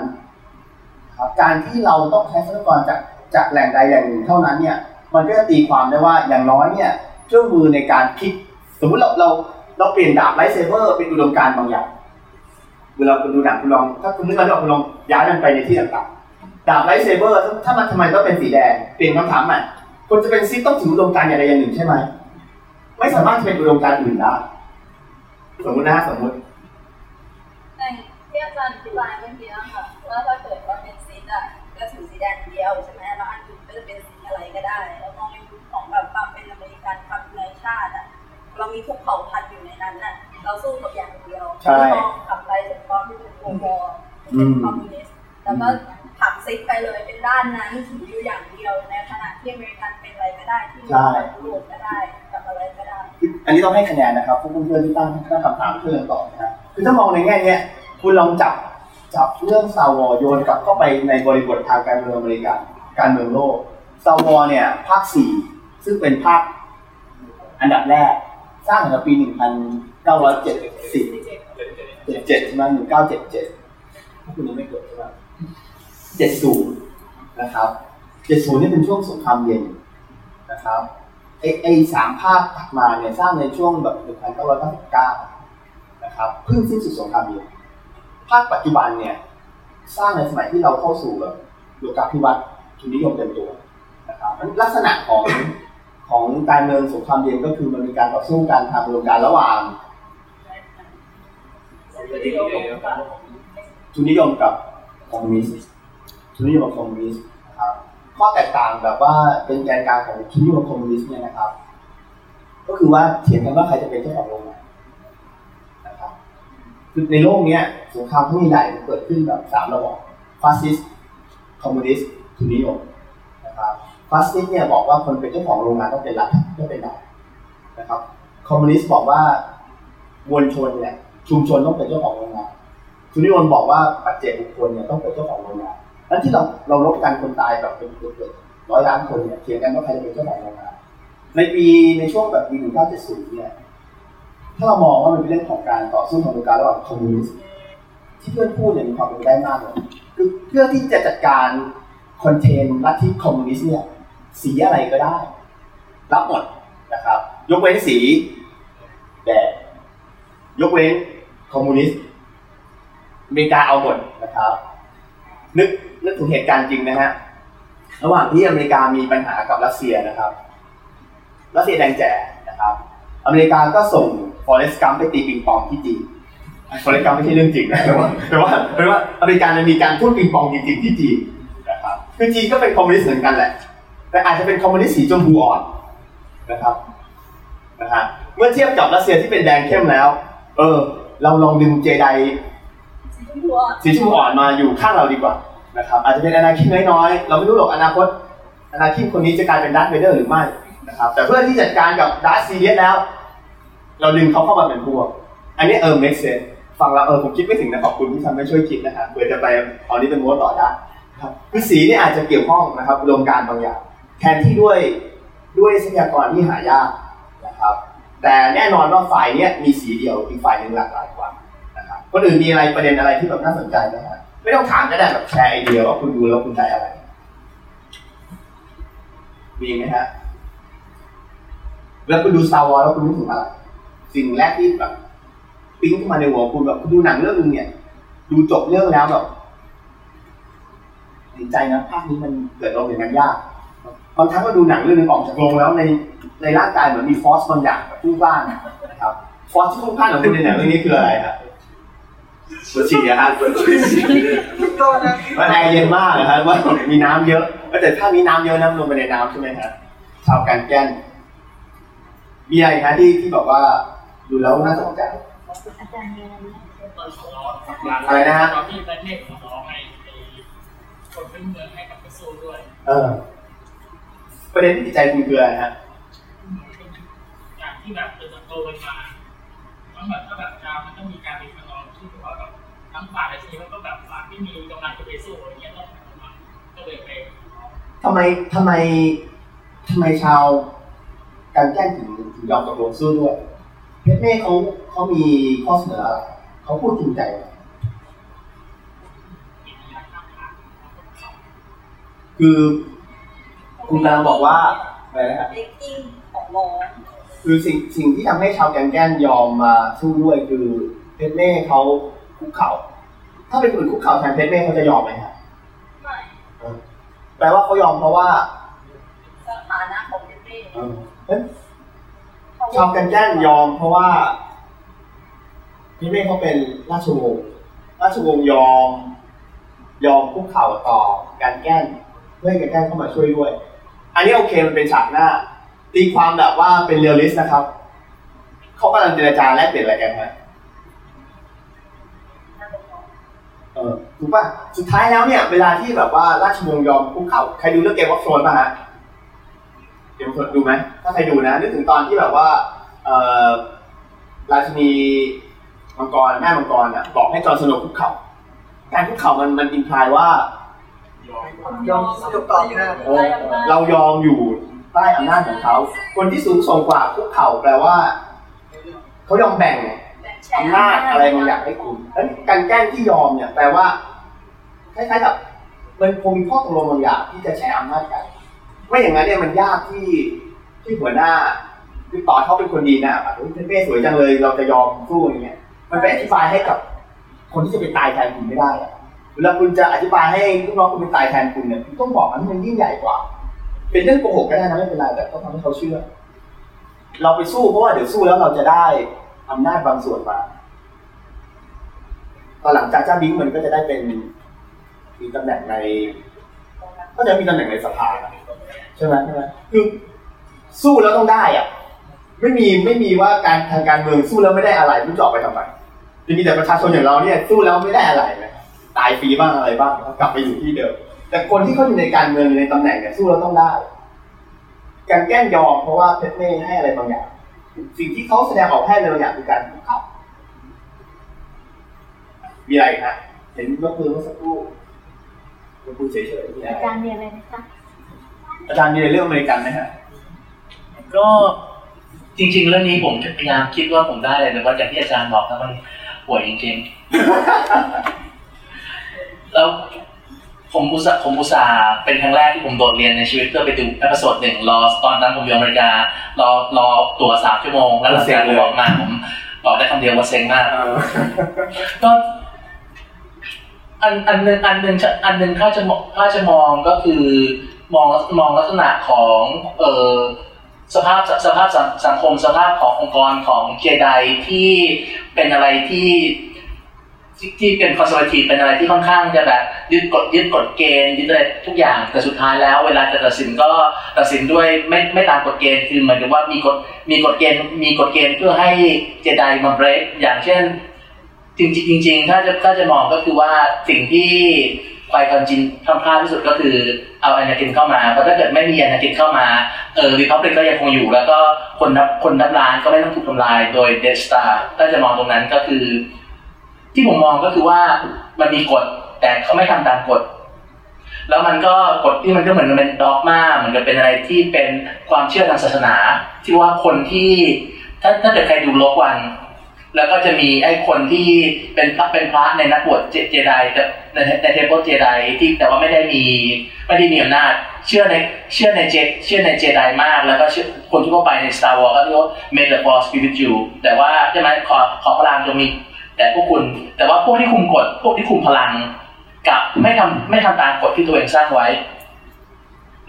ครับการที่เราต้องใช้ทรัพยากรจากจากแหล่งใดแหล่งหนึ่งเท่านั้นเนี่ย มันก็จะตีความได้ว่าอย่างน้อยเนี่ยเครื่องมือในการคิด สมมุติเราเราเราเปลี่ยนดาบ lightsaber เป็นอุดมการณ์บางอย่างเวลาคุณดูหนังคุณลองถ้าคุณนึกมาแล้วคุณลองย้ายมันไปในที่ต่างๆดาบ lightsaber ถ้ามันทำไมต้องเป็นสีแดงเปลี่ยนคำถามใหม่ คนจะเป็นซิธต้องถืออุดมการณ์อย่างใดอย่างหนึ่งใช่ไหม ไม่สามารถจะเป็นอุดมการณ์อื่นได้ สมมตินะสมมติในที่อาจารย์อธิบายเมื่อกี้อะค่ะว่าถ้าเกิดว่าเป็นซิธอะก็ถือสีแดงเดียวใช่ไหมแล้วอันอื่นก็จะเป็นสีอะไรก็ได้ แล้วมองในมุมของแบบความเป็นอเมริกันความเป็นชาติอะเรามีทุกเผ่าพันธุ์อยู่ในนั้นน่ะ เราสู้กับอย่างเดียวใช่ที่มองกลับไปถึงตอนที่เป็นโกโบอืเป็นมคอมมิวนิสต์แล้วก็ผักซิกไปเลยเป็นด้านนั้นถืออยู่อย่างเดียวในขณะที่อเมริกันเป็นอะไรก็ได้ที่ใช่ยุโรปก็ได้กับอะไรก็ได้ อันนี้ต้องให้คะแนนนะครับพวกเพื่อนๆที่ตั้งตั้งคำถามเพื่อนตอบนะฮะคือถ้ามองในแง่เนี้ยคุณลองจับจับเรื่องซาวอโยนกลับเข้าไปในบริบททางการเมืองอเมริกันการเมืองโลกซาวอเนี่ยภาคสี่ซึ่งเป็นภาคอันดับแรก สร้างในปี 1970 77ใช่ไหม1977ถ้าคุณยังไม่เกิดใช่ไหม70 นะครับ 70นี่เป็นช่วงสงครามเย็นนะครับไอไอสามภาคถัดมาเนี่ยสร้างในช่วงแบบ1999นะครับเพิ่งสิ้นสุดสงครามเย็นภาคปัจจุบันเนี่ยสร้างในสมัยที่เราเข้าสู่แบบยุคโลกาภิวัตน์ทุนนิยมเต็มตัวนะครับลักษณะของของการเมืองสงครามเย็นก็คือมันมีการต่อสู้กันทางอุดมการณ์ระหว่างทุนนิยมกับคอมมิวนิสต์ทุนนิยมกับคอมมิวนิสต์ ข้อแตกต่างแบบว่าเป็นแกนกลางของทุนนิยมกับคอมมิวนิสต์เนี่ยนะครับ ก็คือว่าเถียงกันว่าใครจะเป็นเจ้าของโรงงานนะครับคือในโลกเนี้ยสงครามครั้งใหญ่เกิดขึ้นแบบสามระบอบฟาสซิสต์คอมมิวนิสต์ทุนนิยมนะครับฟาสซิสต์เนี่ยบอกว่าคนเป็นเจ้าของโรงงานต้องเป็นรัฐต้องเป็นรัฐนะครับคอมมิวนิสต์บอกว่ามวลชนเนี่ยชุมชนต้องเป็นเจ้าของโรงงานทุนนิยมบอกว่าปัจเจกบุคคลเนี่ยต้องเป็นเจ้าของโรงงาน แล้วที่เราเรารบกันคนตายแบบเป็นเกือบร้อยล้านคนเนี่ยเถียงกันว่าใครจะเป็นเจ้าของโรงงานในปีในช่วงแบบปี1970เก้าเจ็ดศูนย์เนี่ยถ้าเรามองว่ามันเป็นเรื่องของการต่อสู้ทางการระหว่างคอมมิวนิสต์ที่เพื่อนพูดเนี่ยมีความเป็นไปได้มากเลยคือเพื่อที่จะจัดการ contain ลัทธิคอมมิวนิสต์เนี่ยสีอะไรก็ได้ รับหมดนะครับ ยกเว้นสีแดงยกเว้นคอมมิวนิสต์อเมริกาเอาหมดนะครับ นึก นึกถึงเหตุการณ์จริงนะฮะระหว่างที่อเมริกามีปัญหากับรัสเซียนะครับ รัสเซียแดงแจ๋นะครับ อเมริกาก็ส่ง Forrest Gump ไปตีปิงปองที่จีน Forrest Gump ไม่ใช่เรื่องจริงนะแต่ว่าแต่ว่าแต่ว่าอเมริกามีการทูตปิงปองจริงๆที่จีนนะครับคือจีนก็เป็นคอมมิวนิสต์เหมือนกันแหละ แต่อาจจะเป็นคอมมิวนิสต์สีชมพูอ่อนนะครับนะฮะเมื่อเทียบกับรัสเซียที่เป็นแดงเข้มแล้ว เออ เราลองดึงเจไดสีชมพูอ่อนมาอยู่ข้างเราดีกว่า นะครับอาจจะเป็นอนาคินน้อยๆ เราไม่รู้หรอกอนาคตอนาคินคนนี้จะกลายเป็นดัตเวเดอร์หรือไม่นะครับแต่เพื่อที่จัดการกับ Darth Sidious แล้ว เราดึงเขาเข้ามาเป็นพวก อันนี้เออ make sense ฟังแล้วเออผมคิดไม่ถึงนะขอบคุณที่ทำให้ช่วยคิดนะครับเผื่อจะไปเอานี้เป็นโม้ต่อได้ครับคือสีนี่อาจจะเกี่ยวข้องนะครับอุดมการบางอย่าง แทนที่ด้วยด้วยทรัพยากรที่หายากนะครับแต่แน่นอนว่าฝ่ายนี้มีสีเดียวอีกฝ่ายหนึ่งหลากหลายกว่านะครับคนอื่นมีอะไรประเด็นอะไรที่แบบน่าสนใจไหมฮะ ไม่ต้องถามก็ได้แบบแชร์ไอเดียว่าคุณดูแล้วคุณได้อะไร มีไหมฮะแล้วคุณดู Star Wars แล้วคุณรู้สึกอะไร สิ่งแรกที่แบบปิ๊งขึ้นมาในหัวคุณแบบคุณดูหนังเรื่องนึงเนี่ย ดูจบเรื่องแล้วแบบดีใจนะภาคนี้มันเกิดลงอย่างนั้นยากบางครั้งก็ดูหนังเรื่องนึงออกจากโรงแล้วในในร่างกายเหมือนมีฟอสบางอย่างแบบพุ่งพล่านนะครับฟอสที่พุ่งพล่านของคุณในหนังเรื่องนี้คืออะไรครับ ปวดฉี่อะฮะปวดฉี่มันแอร์เย็นมากนะฮะว่ามีน้ำเยอะแต่ถ้ามีน้ำเยอะน้ำลงไปในน้ำใช่ไหมฮะชาวกันแก้นมีอะไรฮะที่ที่บอกว่าดูแล้วน่าสนใจเพราะอาจารย์มีอะไรไหมตอนขอร้องอะไรนะฮะตอนที่แบทเน่ขอร้องให้ไอ้คนพื้นเมืองให้กับไปสู้ด้วย เออ ประเด็นที่ติดใจคุณคืออะไรฮะอย่างที่แบบเติบโตกันมาแล้วแบบก็แบบจะมันต้องมีการเป็ แบบทั้งฝ่ายและทีมันก็แบบฝ่ายที่มีกำลังจะไปสู้อะไรเงี้ยต้องมาก็เลยไปทำไมทำไมทำไมชาวการแก้งถึงถึงยอมตกลงสู้ด้วย เพชรเม่เขาเขามีข้อเสนออะไรเขาพูดจริงใจไหมคือคุณกำลังบอกว่าอะไรนะครับ backing ของน้องคือสิ่งสิ่งที่ทำให้ชาวกันแกนยอมมาสู้ด้วยคือแพดเม่เขาคุกเข่า ถ้าเป็นคนอื่นคุกเข่าแทนแพดเม่เขาจะยอมไหมครับไม่แปลว่าเขายอมเพราะว่าสถานะของ backingเออเอ้ยชาวกันแกนยอมเพราะว่าแพดเม่เขาเป็นราชวงศ์ราชวงศ์ยอม ยอมคุกเข่าต่อกันแกนเพื่อให้กันแกนเข้ามาช่วยด้วย อันนี้โอเคมันเป็นฉากหน้า ตีความแบบว่าเป็น realist นะครับเขากำลังเจรจาแลกเปลี่ยนอะไรกันฮะ เออถูกป่ะสุดท้ายแล้วเนี่ย เวลาที่แบบว่าราชวงศ์ยอมคุกเข่าใครดูเรื่อง Game of Thrones ป่ะฮะ Game of Thrones ดูไหมถ้าใครดูนะนึกถึงตอนที่แบบว่าเออราชินีมังกรแม่มังกรอะบอกให้จอร์นสโนว์คุกเข่าการคุกเข่ามันมันอินพลายว่ายอมยกต่อหน้าเออเรายอมอยู่ใต้อำนาจของเขา คนที่สูงส่งกว่าคุกเข่าแปลว่า เขายอมแบ่ง อำนาจอะไรบางอย่างให้คุณแล้วการแกล้งที่ยอมเนี่ยแปลว่าคล้ายๆกับมันคงมีข้อตกลงบางอย่างที่จะแชร์อำนาจกันไม่อย่างนั้นเนี่ยมันยากที่ที่หัวหน้าคือต่อเขาเป็นคนดีนะแบบเฮ้ยเป้สวยจังเลย เราจะยอมสู้อย่างเงี้ย มันไปอธิบายให้กับ คนที่จะไปตายแทนคุณไม่ได้เวลาคุณจะอธิบายให้ลูกน้องคุณไปตายแทนคุณเนี่ยคุณต้องบอกมันให้มันยิ่งใหญ่กว่า เป็นเรื่องโกหกก็ได้นะไม่เป็นไรแต่ต้องทำให้เขาเชื่อ เราไปสู้เพราะว่าเดี๋ยวสู้แล้วเราจะได้ อำนาจบางส่วนมาตอนหลังจากเจ้าบิงมันก็จะได้เป็นมีตำแหน่งใน ก็จะมีตำแหน่งในสภาใช่ไหมใช่ไหมคือสู้แล้วต้องได้อะไม่มีไม่มีว่าการทางการเมืองสู้แล้วไม่ได้อะไรรู้จะออกไปทำไมจะมีแต่ประชาชนอย่างเราเนี่ยสู้แล้วไม่ได้อะไรนะตายฟรีบ้างอะไรบ้างกลับไปอยู่ที่เดิมแต่คนที่เขาอยู่ในการเมืองในตำแหน่งเนี่ยสู้แล้วต้องได้การแกล้งยอมเพราะว่าเพชรเม่ให้อะไรบางอย่าง สิ่งที่เขาแสดงออกให้อะไรบางอย่างคือการคุกเข่ามีอะไรอีกฮะเห็นยกมือเมื่อสักครู่ยกมือเฉยๆมีอะไรอาจารย์มมีอะไรไหมคะอาจารย์มีอะไรเรื่องอเมริกันไหมฮะก็จริง ๆ เรื่องนี้ผมพยายามคิดว่าผมได้เลยแต่ว่าจากที่อาจารย์บอกแล้วมันป่วยจริงๆแล้ว ผมอุตส่าห์ผมอุตส่าห์เป็นครั้งแรกที่ผมโดดเรียนในชีวิตเพื่อไปดู episode หนึ่งรอตอนนั้นผมอยู่อเมริการอรอตั๋วสามชั่วโมง แล้วหลังจากผมออกมาผมบอกได้คำเดียวว่าเซ็งมากก็อันอันหนึ่งอันหนึ่งอันหนึ่งถ้าจะมองถ้าจะมองก็คือมองมองลักษณะของเอ่อสภาพสภาพสังสังคมสภาพขององค์กรของเจไดที่เป็นอะไรที่ ที่เป็นคอนเซอร์วทีฟเป็นอะไรที่ค่อนข้างจะแบบยึดกฎยึดกฎเกณฑ์ยึดอะไรทุกอย่างแต่สุดท้ายแล้ว เวลาจะตัดสินก็ตัดสินด้วยไม่ไม่ตามกฎเกณฑ์คือเหมือนกับว่ามีกฎมีกฎเกณฑ์มีกฎเกณฑ์เพื่อให้เจไดมาเบรกอย่างเช่น จริงจริงๆถ้าจะถ้าจะมองก็คือว่าสิ่งที่ Qui-Gon Jinn ทำพลาดที่สุดก็คือเอาอนากินเข้ามาเพราะถ้าเกิดไม่มีอนากินเข้ามาเออ Republic ก็ยังคงอยู่ แล้วก็คนนับคนนับล้านก็ไม่ต้องถูกทำลายโดย Death Star ถ้าจะมองตรงนั้นก็คือ ที่ผมมองก็คือว่ามันมีกฎแต่เขาไม่ทำตามกฎแล้วมันก็กฎที่มันก็เหมือนกับเป็น dogma เหมือนกับเป็นอะไรที่เป็นความเชื่อทางศาสนา ที่ว่าคนที่ถ้าถ้าเกิดใครดูโลกวัน แล้วก็จะมีไอ้คนที่เป็นพระเป็นพระในนักบวชเจเจไดในในเทเบิลเจไดที่แต่ว่าไม่ได้มีไม่ได้มีอำนาจเชื่อในเชื่อในเจเชื่อในเจไดมาก แล้วก็เชื่อคนทั่วไปใน Star Wars ก็เรียกว่า May the Force be with you แต่ว่าใช่ไหมขอขอพลังจงมี แต่พวกคุณแต่ว่าพวกที่คุมกฎพวกที่คุมพลังกับไม่ทำไม่ทำตามกฎที่ตัวเองสร้างไว้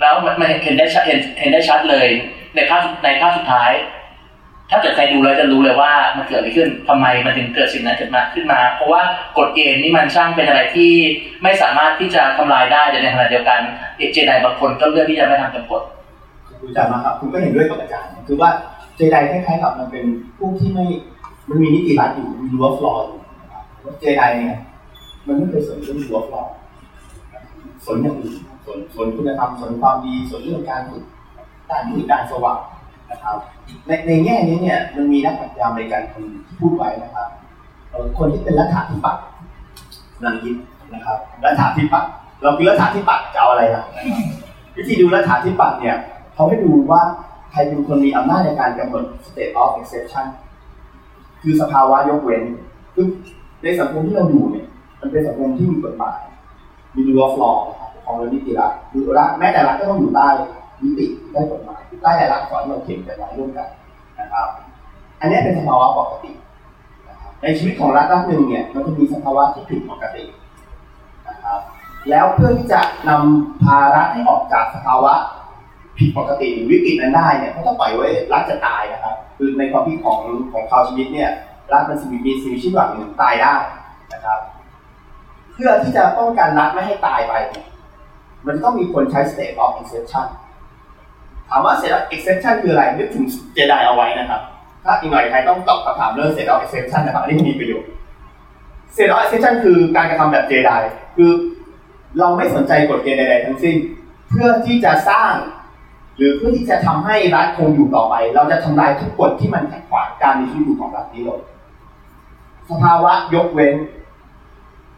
แล้วมันเห็นได้ชัดเห็นเห็นได้ชัดเลย ในภาพในภาพสุดท้าย ถ้าเกิดใครดูแล้วจะรู้เลยว่ามันเกิดอะไรขึ้นทำไมมันถึงเกิดสิ่งนั้นเกิดมาขึ้นมา เพราะว่ากฎเกณฑ์นี่มันช่างเป็นอะไรที่ไม่สามารถที่จะทำลายได้แต่ในขณะเดียวกันเจไดบางคนก็เลือกที่จะไม่ทำตามกฎคุณอาจารย์มาครับคุณก็เห็นด้วยกับอาจารย์คือว่าเจไดคล้ายๆกับมันเป็นผู้ที่ไม่ มันมีนิติรัฐอยู่มีรั้วฟลอร์อยู่นะครับว่าเจไดเนี่ยมันไม่เคยสนเรื่องรั้วฟลอร์สนอย่างอื่นสนสนคุณธรรมสนความดีสนเรื่องการฝึกด้านมืดด้านสว่างนะครับในในแง่นี้เนี่ยมันมีนักปรัชญาอเมริกันคนที่พูดไว้นะครับคนที่เป็นรัฐาธิปัตย์นางยิปนะครับรัฐาธิปัตย์เราคือรัฐาธิปัตย์จะเอาอะไรล่ะนะวิธีดูรัฐาธิปัตย์เนี่ยเขาให้ดูว่าใครเป็นคนมีอำนาจในการกำหนด state of exception คือสภาวะยกเว้นคือในสังคมที่เราอยู่เนี่ย มันเป็นสังคมที่มีกฎหมายมี rule of law นะครับของนิติรัฐคือรัฐแม้แต่รัฐก็ต้องอยู่ใต้นิติใต้กฎหมายใต้หลักสอนเราเขียนกันไว้ร่วมกันนะครับ อันนี้เป็นสภาวะปกติ ในชีวิตของรัฐรัฐหนึ่งเนี่ยมันจะมีสภาวะที่ผิดปกตินะครับแล้วเพื่อที่จะนำพารัฐให้ออกจากสภาวะผิดปกติหรือวิกฤตนั้นได้เนี่ยเขาต้องปล่อยไว้รัฐจะตายนะครับ คือในความคิดของของคาร์ลชมิดเนี่ยรัฐมันมีมีชีวิตชีวิตแบบหนึ่งตายได้นะครับ เพื่อที่จะป้องกันรัฐไม่ให้ตายไปเนี่ยมันต้องมีคนใช้ state of exception ถามว่า state of exception คืออะไร นึกถึงเจไดเอาไว้นะครับ ถ้าอีกหน่อยใครต้องตอบคำถามเรื่อง state of exception นะครับ อันนี้มีประโยชน์ state of exception คือการกระทำแบบเจไดคือเราไม่สนใจกฎเกณฑ์ใดๆทั้งสิ้น เพื่อที่จะสร้าง หรือเพื่อที่จะทำให้รัฐคงอยู่ต่อไป เราจะทำลายทุกกฎที่มันขัดขวางการมีชีวิตอยู่ของรัฐนี้ลยสภาวะยกเว้น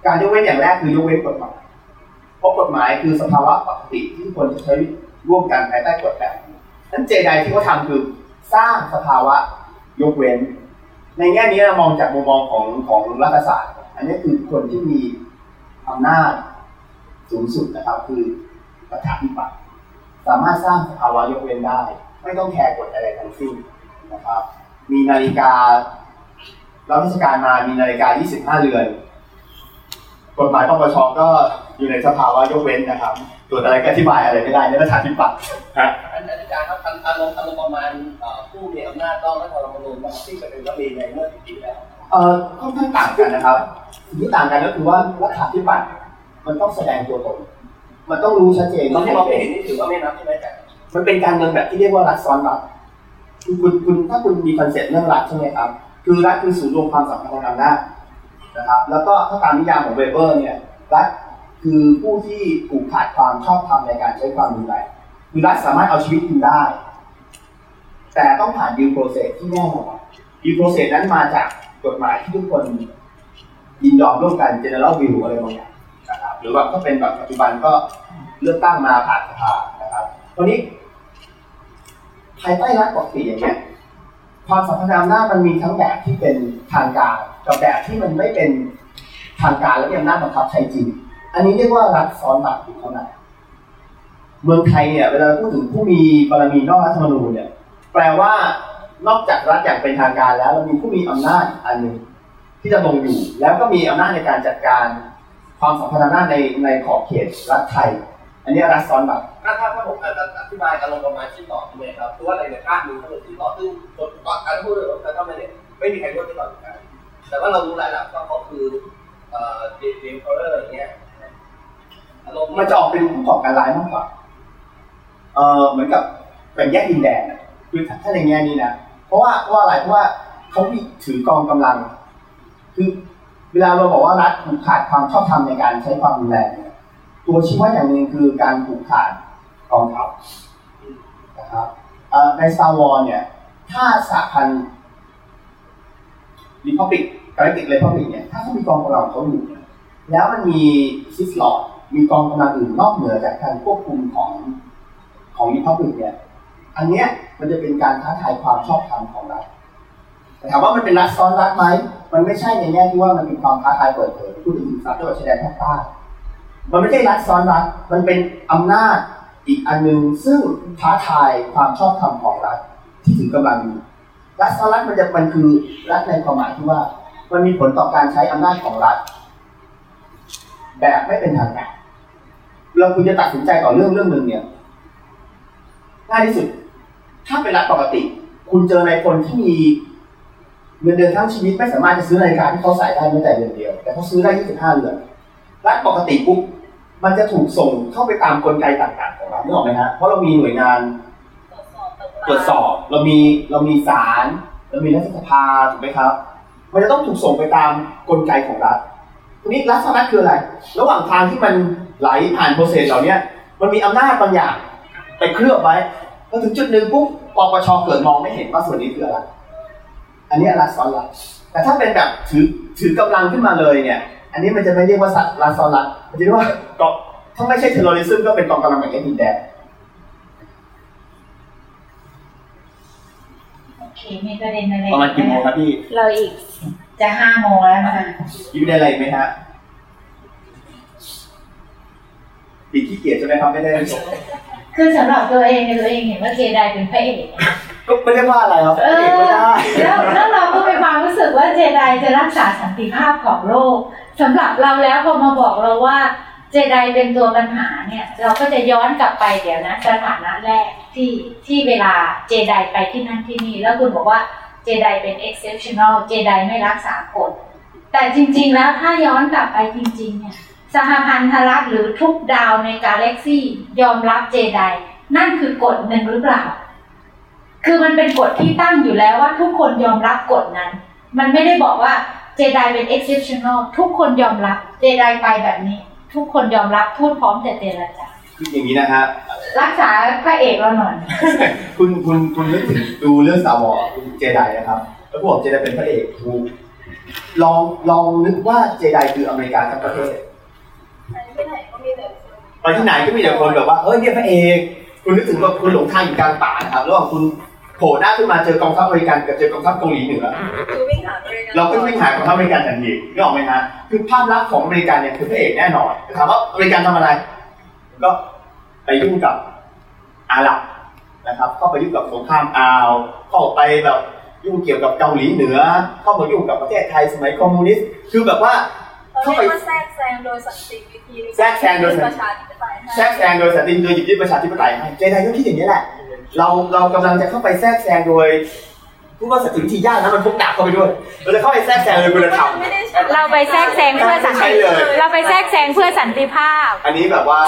การยกเว้นอย่างแรกคือยกเว้นกฎหมาย เพราะกฎหมายคือสภาวะปกติที่คนจะใช้ร่วมกันภายใต้กฎแบบนี้นั้นเจไดที่เขาทำคือสร้างสภาวะยกเว้น ในแง่นี้เรามองจากมุมมองของของรัฐศาสตร์ อันนี้คือคนที่มีอำนาจสูงสุดนะครับ คือประชาธิปัตย์ สามารถสร้างสภาวะยกเว้นได้ ไม่ต้องแคร์กฎอะไรทั้งสิ้นนะครับ มีนาฬิการับราชการมามีนาฬิกา 25 เรือน กฎหมายปปชก็อยู่ในสภาวะยกเว้นนะครับ ตรวจอะไรก็อธิบายอะไรไม่ได้ในรัฐาธิปัตย์ฮะอันอาจารย์ครับอารมณ์อารมณ์ประมาณเอ่อผู้มีอำนาจต้องรัฐธรรมนูญมาที่เป็นรัฐมีในเมื่อสิบปีแล้วเอ่อค่อนข้างต่างกันนะครับสิ่งที่ต่างกันก็คือว่ารัฐาธิปัตย์มันต้องแสดงตัวตน มันต้องรู้ชัดเจนเราว่าที่ใครมองเป็ไม่นเห็นนี่ถือว่าไม่นับใช่ไหมอาจารย์มันเป็นการเมืองแบบที่เรียกว่ารัฐซ้อนรัฐคือคุณคุณถ้าคุณมี concept เรื่องรัฐใช่ไหมครับ คือรัฐคือศูนย์รวมความสัมพันธ์ทางอำนาจนะครับ แล้วก็ถ้าตามนิยามของเวเบอร์เนี่ยรัฐคือผู้ที่ผูกขาดความชอบธรรมในการใช้ความรุนแรงคือรัฐสามารถเอาชีวิตคุณได้ แต่ต้องผ่าน due process ที่แน่นอน due process นั้นมาจากกฎหมายที่ทุกคนยินยอมร่วมกัน general will อะไรบางอย่างนะครับ หรือว่าก็เป็นแบบปัจจุบันก็เลือกตั้งมาผ่านสภานะครับตอนนี้ภายใต้รัฐปกติอย่างเงี้ยความสัมพันธ์อำนาจมันมีทั้งแบบที่เป็นทางการกับแบบที่มันไม่เป็นทางการและมีอำนาจบังคับใช้จริง อันนี้เรียกว่ารัฐซ้อนรัฐอยู่เท่านั้นเมืองไทยเนี่ยเวลาพูดถึงผู้มีบารมีนอกรัฐธรรมนูญเนี่ย แปลว่านอกจากรัฐอย่างเป็นทางการแล้วเรามีผู้มีอำนาจอันหนึ่งที่จะลงอยู่ แล้วก็มีอำนาจในการจัดการ ความสัมพันธ์ทางอำนาจในในขอบเขตรัฐไทย อันนี้รัฐซ้อนรัฐถ้าถ้าถ้าผมอธิบายอารมณ์ประมาณที่ต่อใช่ไหมครับคือว่าในในภาคหนึ่งเขาเป็นที่ต่อซึ่งคนก่อนการพูดเรื่องการทำอะไรเนี่ยไม่มีใครรู้ที่ต่อกันแต่ว่าเรารู้แล้วแหละว่าเขาคือเอ่อเดนเดนคอร์เรอร์อย่างเงี้ยอารมณ์มันจะออกเป็นผู้ก่อการร้ายมากกว่าเออเหมือนกับแบ่งแยกดินแดนอะคือถ้าในแง่นี้นะเพราะว่าเพราะว่าอะไรเพราะว่าเขามีถือกองกำลัง คือ เวลาเราบอกว่ารัฐผูกขาดความชอบธรรมในการใช้ความรุนแรงเนี่ยตัวชี้วัดอย่างหนึ่งคือการผูกขาดกองทัพนะครับใน Star Wars เนี่ย ถ้าสหพันธ์ Republic Galactic Republic เนี่ย ถ้าเขามีกองกำลังเขาอยู่แล้วมันมีซิสลอดมีกองกำลังอื่นนอกเหนือจากการควบคุมของของริพับลิกเนี่ย อันเนี้ยมันจะเป็นการท้าทายความชอบธรรมของรัฐ แต่ถามว่ามันเป็นรัฐซ้อนรัฐไหมมันไม่ใช่ในแง่ที่ว่ามันเป็นความท้าทายเปิดเผยพูดถึงสามจังหวัดชายแดนภาคใต้มันไม่ใช่รัฐซ้อนรัฐ มันเป็นอำนาจอีกอันหนึ่งซึ่งท้าทายความชอบธรรมของรัฐที่ถือกำลังอยู่รัฐซ้อนรัฐมันจะมันคือรัฐในความหมายที่ว่า มันมีผลต่อการใช้อำนาจของรัฐ แบบไม่เป็นทางการเราคุณจะตัดสินใจต่อเรื่องเรื่องหนึ่งเนี่ยง่ายที่สุด ถ้าเป็นรัฐปกติ คุณเจอในคนที่มี เงินเดือนทั้งชีวิตไม่สามารถจะซื้อนาฬิกาที่เขาใส่ได้แม้แต่เดือนเดียว แต่เขาซื้อได้25เดือนรัฐปกติปุ๊บมันจะถูกส่งเข้าไปตามกลไกต่างๆของรัฐนึกออกไหมฮะเพราะเรามีหน่วยงานตรวจสอบเรามีเรามีศาลเรามีรัฐสภาถูกไหมครับ มันจะต้องถูกส่งไปตามกลไกของรัฐทีนี้รัฐสรัฐคืออะไร ระหว่างทางที่มันไหลผ่านโปรเซสเหล่านี้มันมีอำนาจบางอย่างไปเคลือบไว้พอถึงจุดหนึ่งปุ๊บปปชเกิดมองไม่เห็นว่าส่วนนี้คืออะไร อันนี้รัฐซ้อนรัฐแต่ถ้าเป็นแบบถือถือกำลังขึ้นมาเลยเนี่ย อันนี้มันจะไม่เรียกว่าสัตว์รัฐซ้อนรัฐมันจะเรียกว่าเกาะถ้าไม่ใช่เทอร์โรริซึมก็เป็นกองกำลังแบบนี้ดินแดนโอเคมีประเด็นอะไรประมาณกี่โมงครับพี่เราอีกจะห้าโมงแล้วนะคะมีประเด็นอะไรอีกไหมฮะปีขี้เกียจใช่ไหมครับไม่ได้ คือสำหรับตัวเองเนี่ยตัวเองเห็นว่าเจไดเป็นพระเอกนะ ก็ไม่ได้ว่าอะไรครับเอเออกไม่ได้แล้วแล้วเราก็มีความรู้สึกว่าเจไดจะรักษาสันติภาพของโลกสำหรับเราแล้วพอมาบอกเราว่าเจไดเป็นตัวปัญหาเนี่ย เราก็จะย้อนกลับไปเดี๋ยวนะสถานะแรกที่ที่เวลาเจไดไปที่นั่นที่นี่แล้วคุณบอกว่าเจไดเป็น exceptional เจไดไม่รักษากฎแต่จริง ๆ แล้วถ้าย้อนกลับไปจริง ๆ เนี่ยสหพันธรัฐหรือทุกดาวในกาแล็กซี่ยอมรับเจไดนั่นคือกฎหนึ่งหรือเปล่า คือมันเป็นกฎที่ตั้งอยู่แล้วว่าทุกคนยอมรับกฎนั้น มันไม่ได้บอกว่าเจไดเป็น exceptional ทุกคนยอมรับ เจไดไปแบบนี้ ทุกคนยอมรับพูดพร้อมแต่เจรจาคืออย่างนี้นะฮะรักษาพระเอกเราหน่อยคุณคุณคุณนึกถึงดูเรื่องสาวอคุณเจไดนะครับ แล้วบอกเจไดเป็นพระเอกถูกลองลองนึกว่าเจไดคืออเมริกาทั้งประเทศไปที่ไหนก็มีแต่คนไปที่ไหนก็มีแต่คนแบบว่าเฮ้ยเนี่ยพระเอก คุณนึกถึงว่าคุณหลงทางอยู่กลางป่านะครับระหว่างคุณ โผล่หน้าขึ้นมาเจอกองทัพอเมริกันกับเจอกองทัพเกาหลีเหนือคือวิ่งหาตัวเองนะเราก็วิ่งหากองทัพอเมริกันทันทีนึกออกไหมฮะคือภาพลักษณ์ของอเมริกันเนี่ยคือพระเอกแน่นอนถามว่าอเมริกันทำอะไร ก็ไปยุ่งกับอาหรับนะครับเข้าไปยุ่งกับสงครามอ่าวเข้าไปแบบยุ่งเกี่ยวกับเกาหลีเหนือ เข้ามายุ่งกับประเทศไทยสมัยคอมมิวนิสต์คือแบบว่าเขาเข้าเรียไปกว่าแทรกแซงโดยสันติวิธีแทรกแซงโดยสันติประชาธิปไตยให้แทรกแซงโดยสันติโดยหยิบยึดประชาธิปไตยให้เจไดก็คิดอย่างนี้แหละ เราเรากำลังจะเข้าไปแทรกแซงโดยพูดว่าสันติวิธียากนะมันพกดาบเข้าไปด้วยเราจะเข้าไปแทรกแซงโดยคุณธรรมไม่ได้ใช้เราไปแทรกแซงเพื่อสันใช่ติเลยเราไปแทรกแซงเพื่อสันติภาพ อันนี้แบบว่า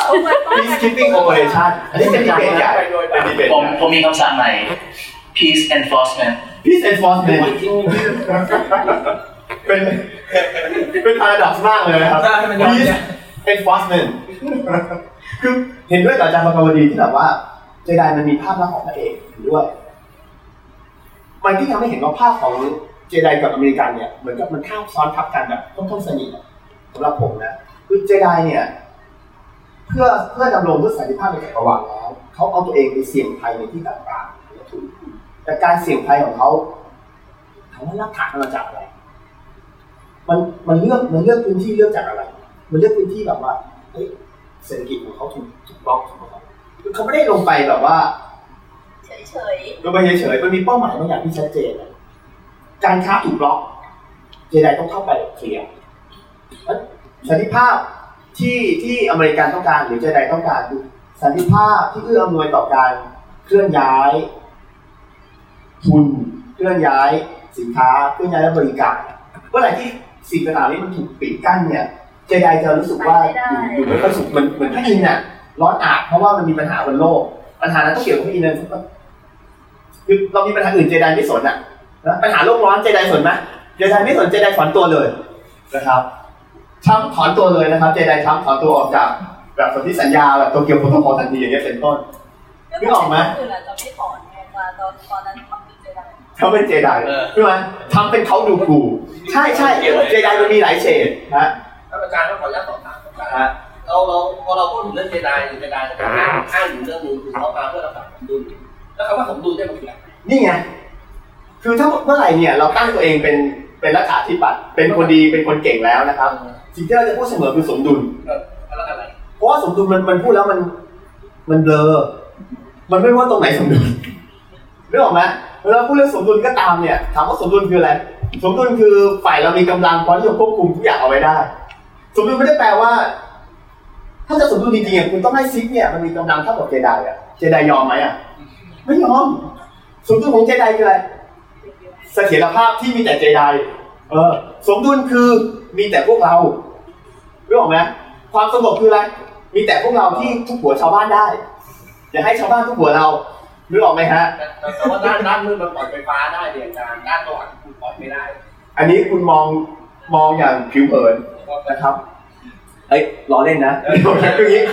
peacekeeping operation อันนี้เป็นดีเบตใหญ่เป็นดีเบตผมผมมีคำสั่งใหม่ peace enforcement peace enforcement เป็นเป็น paradox มากเลยนะครับ peace enforcement คือเห็นด้วยกับอาจารย์ปกวดีที่แบบว่าเจไดมันมีภาพลักษณ์ของพระเอกอยู่ด้วย มันที่ทำให้เห็นว่าภาพของเจไดกับอเมริกันเนี่ยเหมือนกับมันข้ามซ้อนทับกันแบบค่อนข้างสนิทสำหรับผมนะคือเจไดเนี่ย เพื่อเพื่อดำรงเพื่อสันติภาพในจักรวาลแล้วเขาเอาตัวเองไปเสี่ยงภัยในที่ต่างๆแต่การเสี่ยงภัยของเขาถามว่ารักฐานมันมาจากอะไร มันมันเลือกมันเลือกพื้นที่เลือกจากอะไร มันเลือกพื้นที่แบบว่าเฮ้ยเศรษฐกิจของเขาถูกถูกบล็อกถูกไหมครับ คือเขาไม่ได้ลงไปแบบว่าเฉยลงไปเฉยๆมันมีเป้าหมายบางอย่างที่ชัดเจนอะการค้าถูกบล็อกเจไดต้องเข้าไปเคลียร์แล้วสันติภาพที่ที่อเมริกันต้องการหรือเจไดต้องการคือสันติภาพที่เอื้ออำนวยต่อการเคลื่อนย้ายทุนเคลื่อนย้ายสินค้าเคลื่อนย้ายและบริการเมื่อไหร่ที่สิ่งต่างๆนี้มันถูกปิดกั้นเนี่ยเจไดจะรู้สึกว่าอยู่อยู่ไม่ค่อยสุขเหมือนเหมือนพระอินทร์น่ะ ร้อนอาบเพราะว่ามันมีปัญหาบนโลก ปัญหานั้นต้องเกี่ยวกับพระอินทร์นะคือเรามีปัญหาอื่นเจไดไม่สนอะนะปัญหาโลกร้อนเจไดสนไหมเจไดไม่สนเจไดถอนตัวเลยนะครับทรัมป์ถอนตัวเลยนะครับ เจไดทรัมป์ถอนตัวออกจากแบบสนธิสัญญาแบบโตเกียวโปรโตคอลทันทีอย่างเงี้ยเป็นต้นๆนึกออกไหมคืออาจจะไม่ถอนไงมาตอนตอนนั้นทำเป็นเจไดเขาเป็นเจไดใช่ไหมทำเป็นเขาดูกู ใช่ใช่เจไดมันมีหลายเฉดนะท่านอาจารย์ต้องขออนุญาตสอบถามครับอาจารย์ฮะ เราเราพอเราพูดถึงเรื่องเจไดหรือเจไดจะอ้างอ้างอยู่เรื่องหนึงคือเขามาเพื่อรักษาสมดุลแล้วคำว่าสมดุลเนี่ยมันคืออะไรนี่ไงคือถ้าเมื่อไหร่เนี่ยเราตั้งตัวเองเป็นเป็นรัฐาธิปัตย์เป็นคนดีเป็นคนเก่งแล้วนะครับสิ่งที่เราจะพูดเสมอคือสมดุลเออแล้วอะไรเพราะว่าสมดุลมันมันพูดแล้วมันมันเบลอมันไม่รู้ว่าตรงไหนสมดุลนึกออกไหมเวลาพูดเรื่องสมดุลก็ตามเนี่ยถามว่าสมดุลคืออะไร สมดุลคือฝ่ายเรามีกำลังพอที่จะควบคุมทุกอย่างเอาไว้ได้ สมดุลไม่ได้แปลว่า ถ้าจะสมดุลจริงๆอะคุณต้องให้ซิกเนี่ยมันมีกำลังเท่ากับเจไดอะเจไดยอมไหมอะไม่ยอมสมดุลของเจไดคืออะไรเสถียรภาพที่มีแต่เจไดเออ สมดุลคือมีแต่พวกเรารู้ออกไหมความสงบคืออะไรมีแต่พวกเราที่ทุกหัวชาวบ้านได้อย่าให้ชาวบ้านทุกหัวเรารู้ออกไหมฮะแต่แต่ว่าด้านด้านมืดมันปล่อยไฟฟ้าได้เนี่ยอาจารย์ด้านสว่างคุณปล่อยไม่ได้ อันนี้คุณมองมองอย่างผิวเผินนะครับ เอ้ยล้อเล่นนะคืออย่างนี้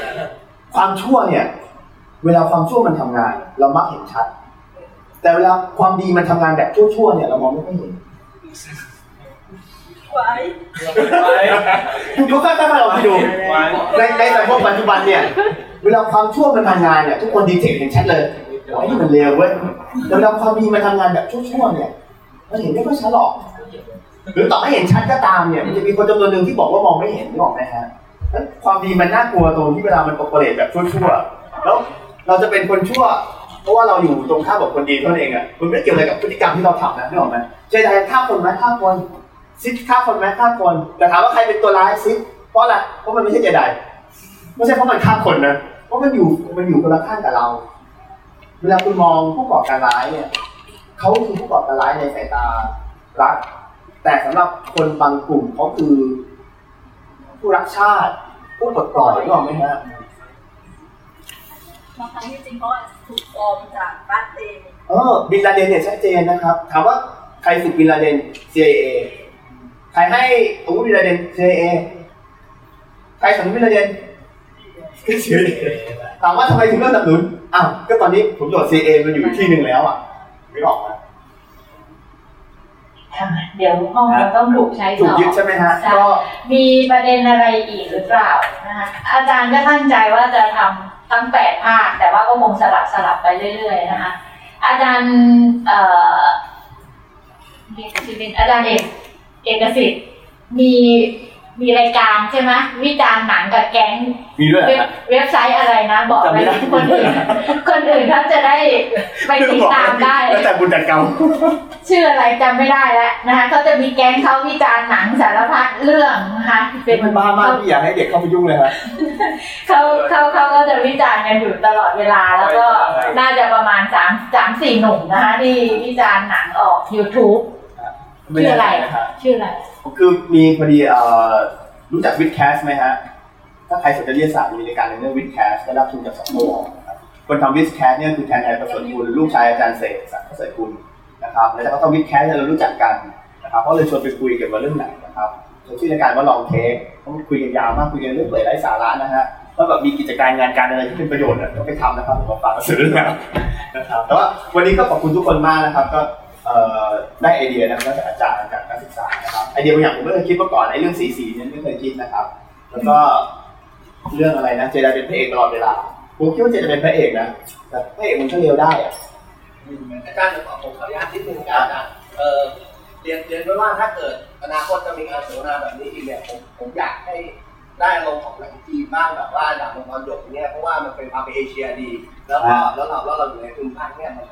ความชั่วเนี่ย เวลาความชั่วมันทำงาน เรามักเห็นชัด แต่เวลาความดีมันทำงานแบบชั่วๆเนี่ย เรามองไม่ค่อยเห็นไว้คือเขาค่อยๆมาลองไปดูในในสังคมปัจจุบันเนี่ย เวลาความชั่วมันทำงานเนี่ยทุกคนดีเทคเห็นชัดเลยว่าไอ้นี่มันเลวเว้ยแต่เวลาความดีมันทำงานแบบชั่วๆเนี่ยมันเห็นไม่ค่อยชัดหรอก หรือต่อให้เห็นชัดก็ตามเนี่ย มันจะมีคนจำนวนหนึ่งที่บอกว่ามองไม่เห็นนึกออกไหมฮะนั้น ความดีมันน่ากลัวตรงที่เวลามันโอเปเรตแบบชั่วๆแล้วเราจะเป็นคนชั่ว เพราะว่าเราอยู่ตรงข้ามกับคนดีเท่านั้นเองอะมันไม่เกี่ยวอะไรกับพฤติกรรมที่เราทำนะนึกออกไหมเจไดฆ่าคนไหมฆ่าคนซิดฆ่าคนไหมฆ่าคนแต่ถามว่าใครเป็นตัวร้ายซิดเพราะอะไรเพราะมันไม่ใช่เจไดไม่ใช่เพราะมันฆ่าคนนะเพราะมันอยู่มันอยู่คนละข้างกับเรา เวลาคุณมองผู้ก่อการร้ายเนี่ยเขาคือผู้ก่อการร้ายในสายตารัฐแต่สำหรับคนบางกลุ่มเขาคือ ผู้รักชาติ ผู้ปลดปล่อยนึกออกไหมฮะบางครั้งที่จริงเขาอาจจะถูกฟอร์มจากรัฐเองเออบินลาเดนเนี่ยชัดเจนนะครับ ถามว่าใครฝึกบินลาเดน CIA ใครให้อาวุธบินลาเดน CIA ใครสนับสนุนบินลาเดนก็ CIA ถามว่าทำไมถึงต้องสนับสนุนอ้าวก็ตอนนี้ผมโดด CIA มันอยู่อีกที่หนึ่งแล้วอะไม่ออกนะ เดี๋ยวห้องเราต้องถูกใช้ถูต่กอยึดใช่ไหมฮะใช่ก็มีประเด็นอะไรอีกหรือเปล่านะคะอาจารย์ก็ตั้งใจว่าจะทำทั้งแปดภาคแต่ว่าก็คงสลับสลับไปเรื่อย ๆ นะคะ อาจารย์เอ่อเรียกชื่อเป็นอาจารย์เอกเอกสิทธิ์มี มีรายการใช่ไหมวิจารณ์หนังกับแก๊งมีด้วยเหรเว็อบฮะเว็บไซต์อะไรนะ บอกจำไปไม่ได้คนอื่นคนอื่นเขาจะได้ไปติดตามได้แล้วแต่บุญจัดกรรมชื่ออะไรจำไม่ได้แล้วนะคะเขาจะมีแก๊งเขาวิจารณ์หนังสารพัดเรื่องนะคะเป็นมันบ้ามากที่อยากให้เด็กเข้าไปยุ่งเลยครับเขาเขาเขาก็จะวิจารณ์กันอยู่ตลอดเวลาแล้วก็น่าจะประมาณสามสามสี่หนุ่มนะคะที่วิจารณ์หนังออก YouTube ไม่ ชื่อแน่อะไรใจนะครับชื่ออะไรคือมีพอดีเอ่อรู้จักวิดแคสไหมฮะ ถ้าใครสนใจวิทยาศาสตร์มีรายการในเรื่อง WiTcast ได้รับทุนจากสมองนะครับคนทำ WiTcast เนี่ยคือแทนไทยประเสริฐกุลลูกชายอาจารย์เสกสรรประเสริฐกุลนะครับแล้วเขาทำ WiTcast เนี่ยเรารู้จักกันนะครับก็เลยชวนไปคุยเกี่ยวกับเรื่องหนังนะครับชื่อรายการว่า Long Take เขาคุยกันยาวมากคุยกันเรื่องเปิดไร้สาระนะฮะว่าแบบมีกิจการงานการอะไรที่เป็นประโยชน์เนี่ยเราไปทำนะครับผมมาฟังกันซื้อนะครับนะครับแต่ว่าวันนี้ก็ขอบคุณทุกคนมากนะครับก็เอ่อ ได้ไอเดียนะครับจากอาจารย์จากนักศึกษานะครับไอเดียบางอย่างผมไม่เคยคิดมาก่อนไอเรื่องสีสีเนี่ยไม่เคยคิดนะครับ แล้วก็เรื่องอะไรนะเจไดเป็นพระเอกตลอดเวลาผมคิดว่าเจไดเป็นพระเอกนะแต่พระเอกมันก็เลวได้อะอาจารย์ผมขออนุญาตนิดนึงอาจารย์เออเรียนเรียนไว้ว่าถ้าเกิดอนาคตจะมีการเสวนาแบบนี้อีกเนี่ยผมผมอยากให้ได้อารมณ์ของหนังจีบ้างแบบว่าอย่างตอนหยกเนี่ยเพราะว่ามันเป็นความเป็นเอเชียดี แล้วก็แล้วเราแล้วเราอยู่ในภูมิภาคเนี่ยมัน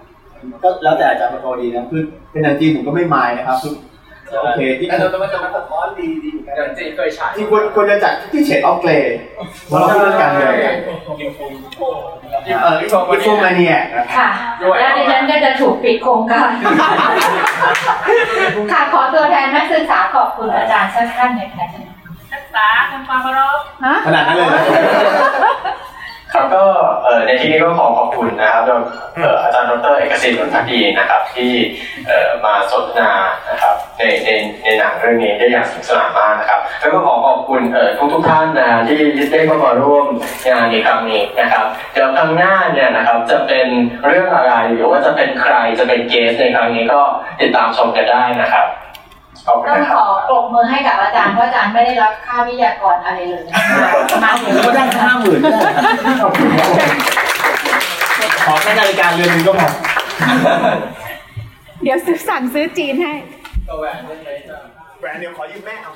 ก็แล้วแต่อาจารย์ประโทดีนะคือเป็นหนังจีนผมก็ไม่มายนะครับคือโอเคที่แต่เรามันจะมาสะท้อนดีดีเหมือนกันจีนเคยฉายที่ควรควรจะจัดที่เฉดออฟเกรย์เพราะเราพูดเรื่องการเมืองเอออินโฟมาเนียนะครับค่ะแล้วดิฉันก็จะถูกปิดโครงการค่ะขอตัวแทนนักศึกษาขอบคุณอาจารย์สักท่านหนึ่งค่ะศึกษาทำความเคารพฮะขนาดนั้นเลยนะ ครับก็เอ่อในที่นี้ก็ขอขอบคุณนะครับโดยเอ่ออาจารย์ดรเอกสิทธิ์นนทดีนะครับ ที่เอ่อมาสนทนานะครับในในในหนังเรื่องนี้ได้อย่างสนุกสนานมากนะครับ แล้วก็ขอขอบคุณเอ่อทุกทุกๆท่านนะที่ได้เข้ามาร่วมงานในครั้งนี้นะครับเดี๋ยวครั้งหน้าเนี่ยนะครับจะเป็นเรื่องอะไรหรือว่าจะเป็นใครจะเป็นเกสในครั้งนี้ก็ติดตามชมกันได้นะครับขอบคุณ ต้องนะคขรับอปรบมือให้กับอาจารย์เพราะอาจารย์ไม่ได้รับค่าวิทยากรอะไรเลยนะคะมาถึงก็ได้ห้าหมื่นก็ได้ขอบคุณครับขอแค่นาฬิกาเรือนหนึงก็พอเดี๋ยวซื้อสั่งซื้อจีนให้แบรนด์เดียวขอยืมแม่เอา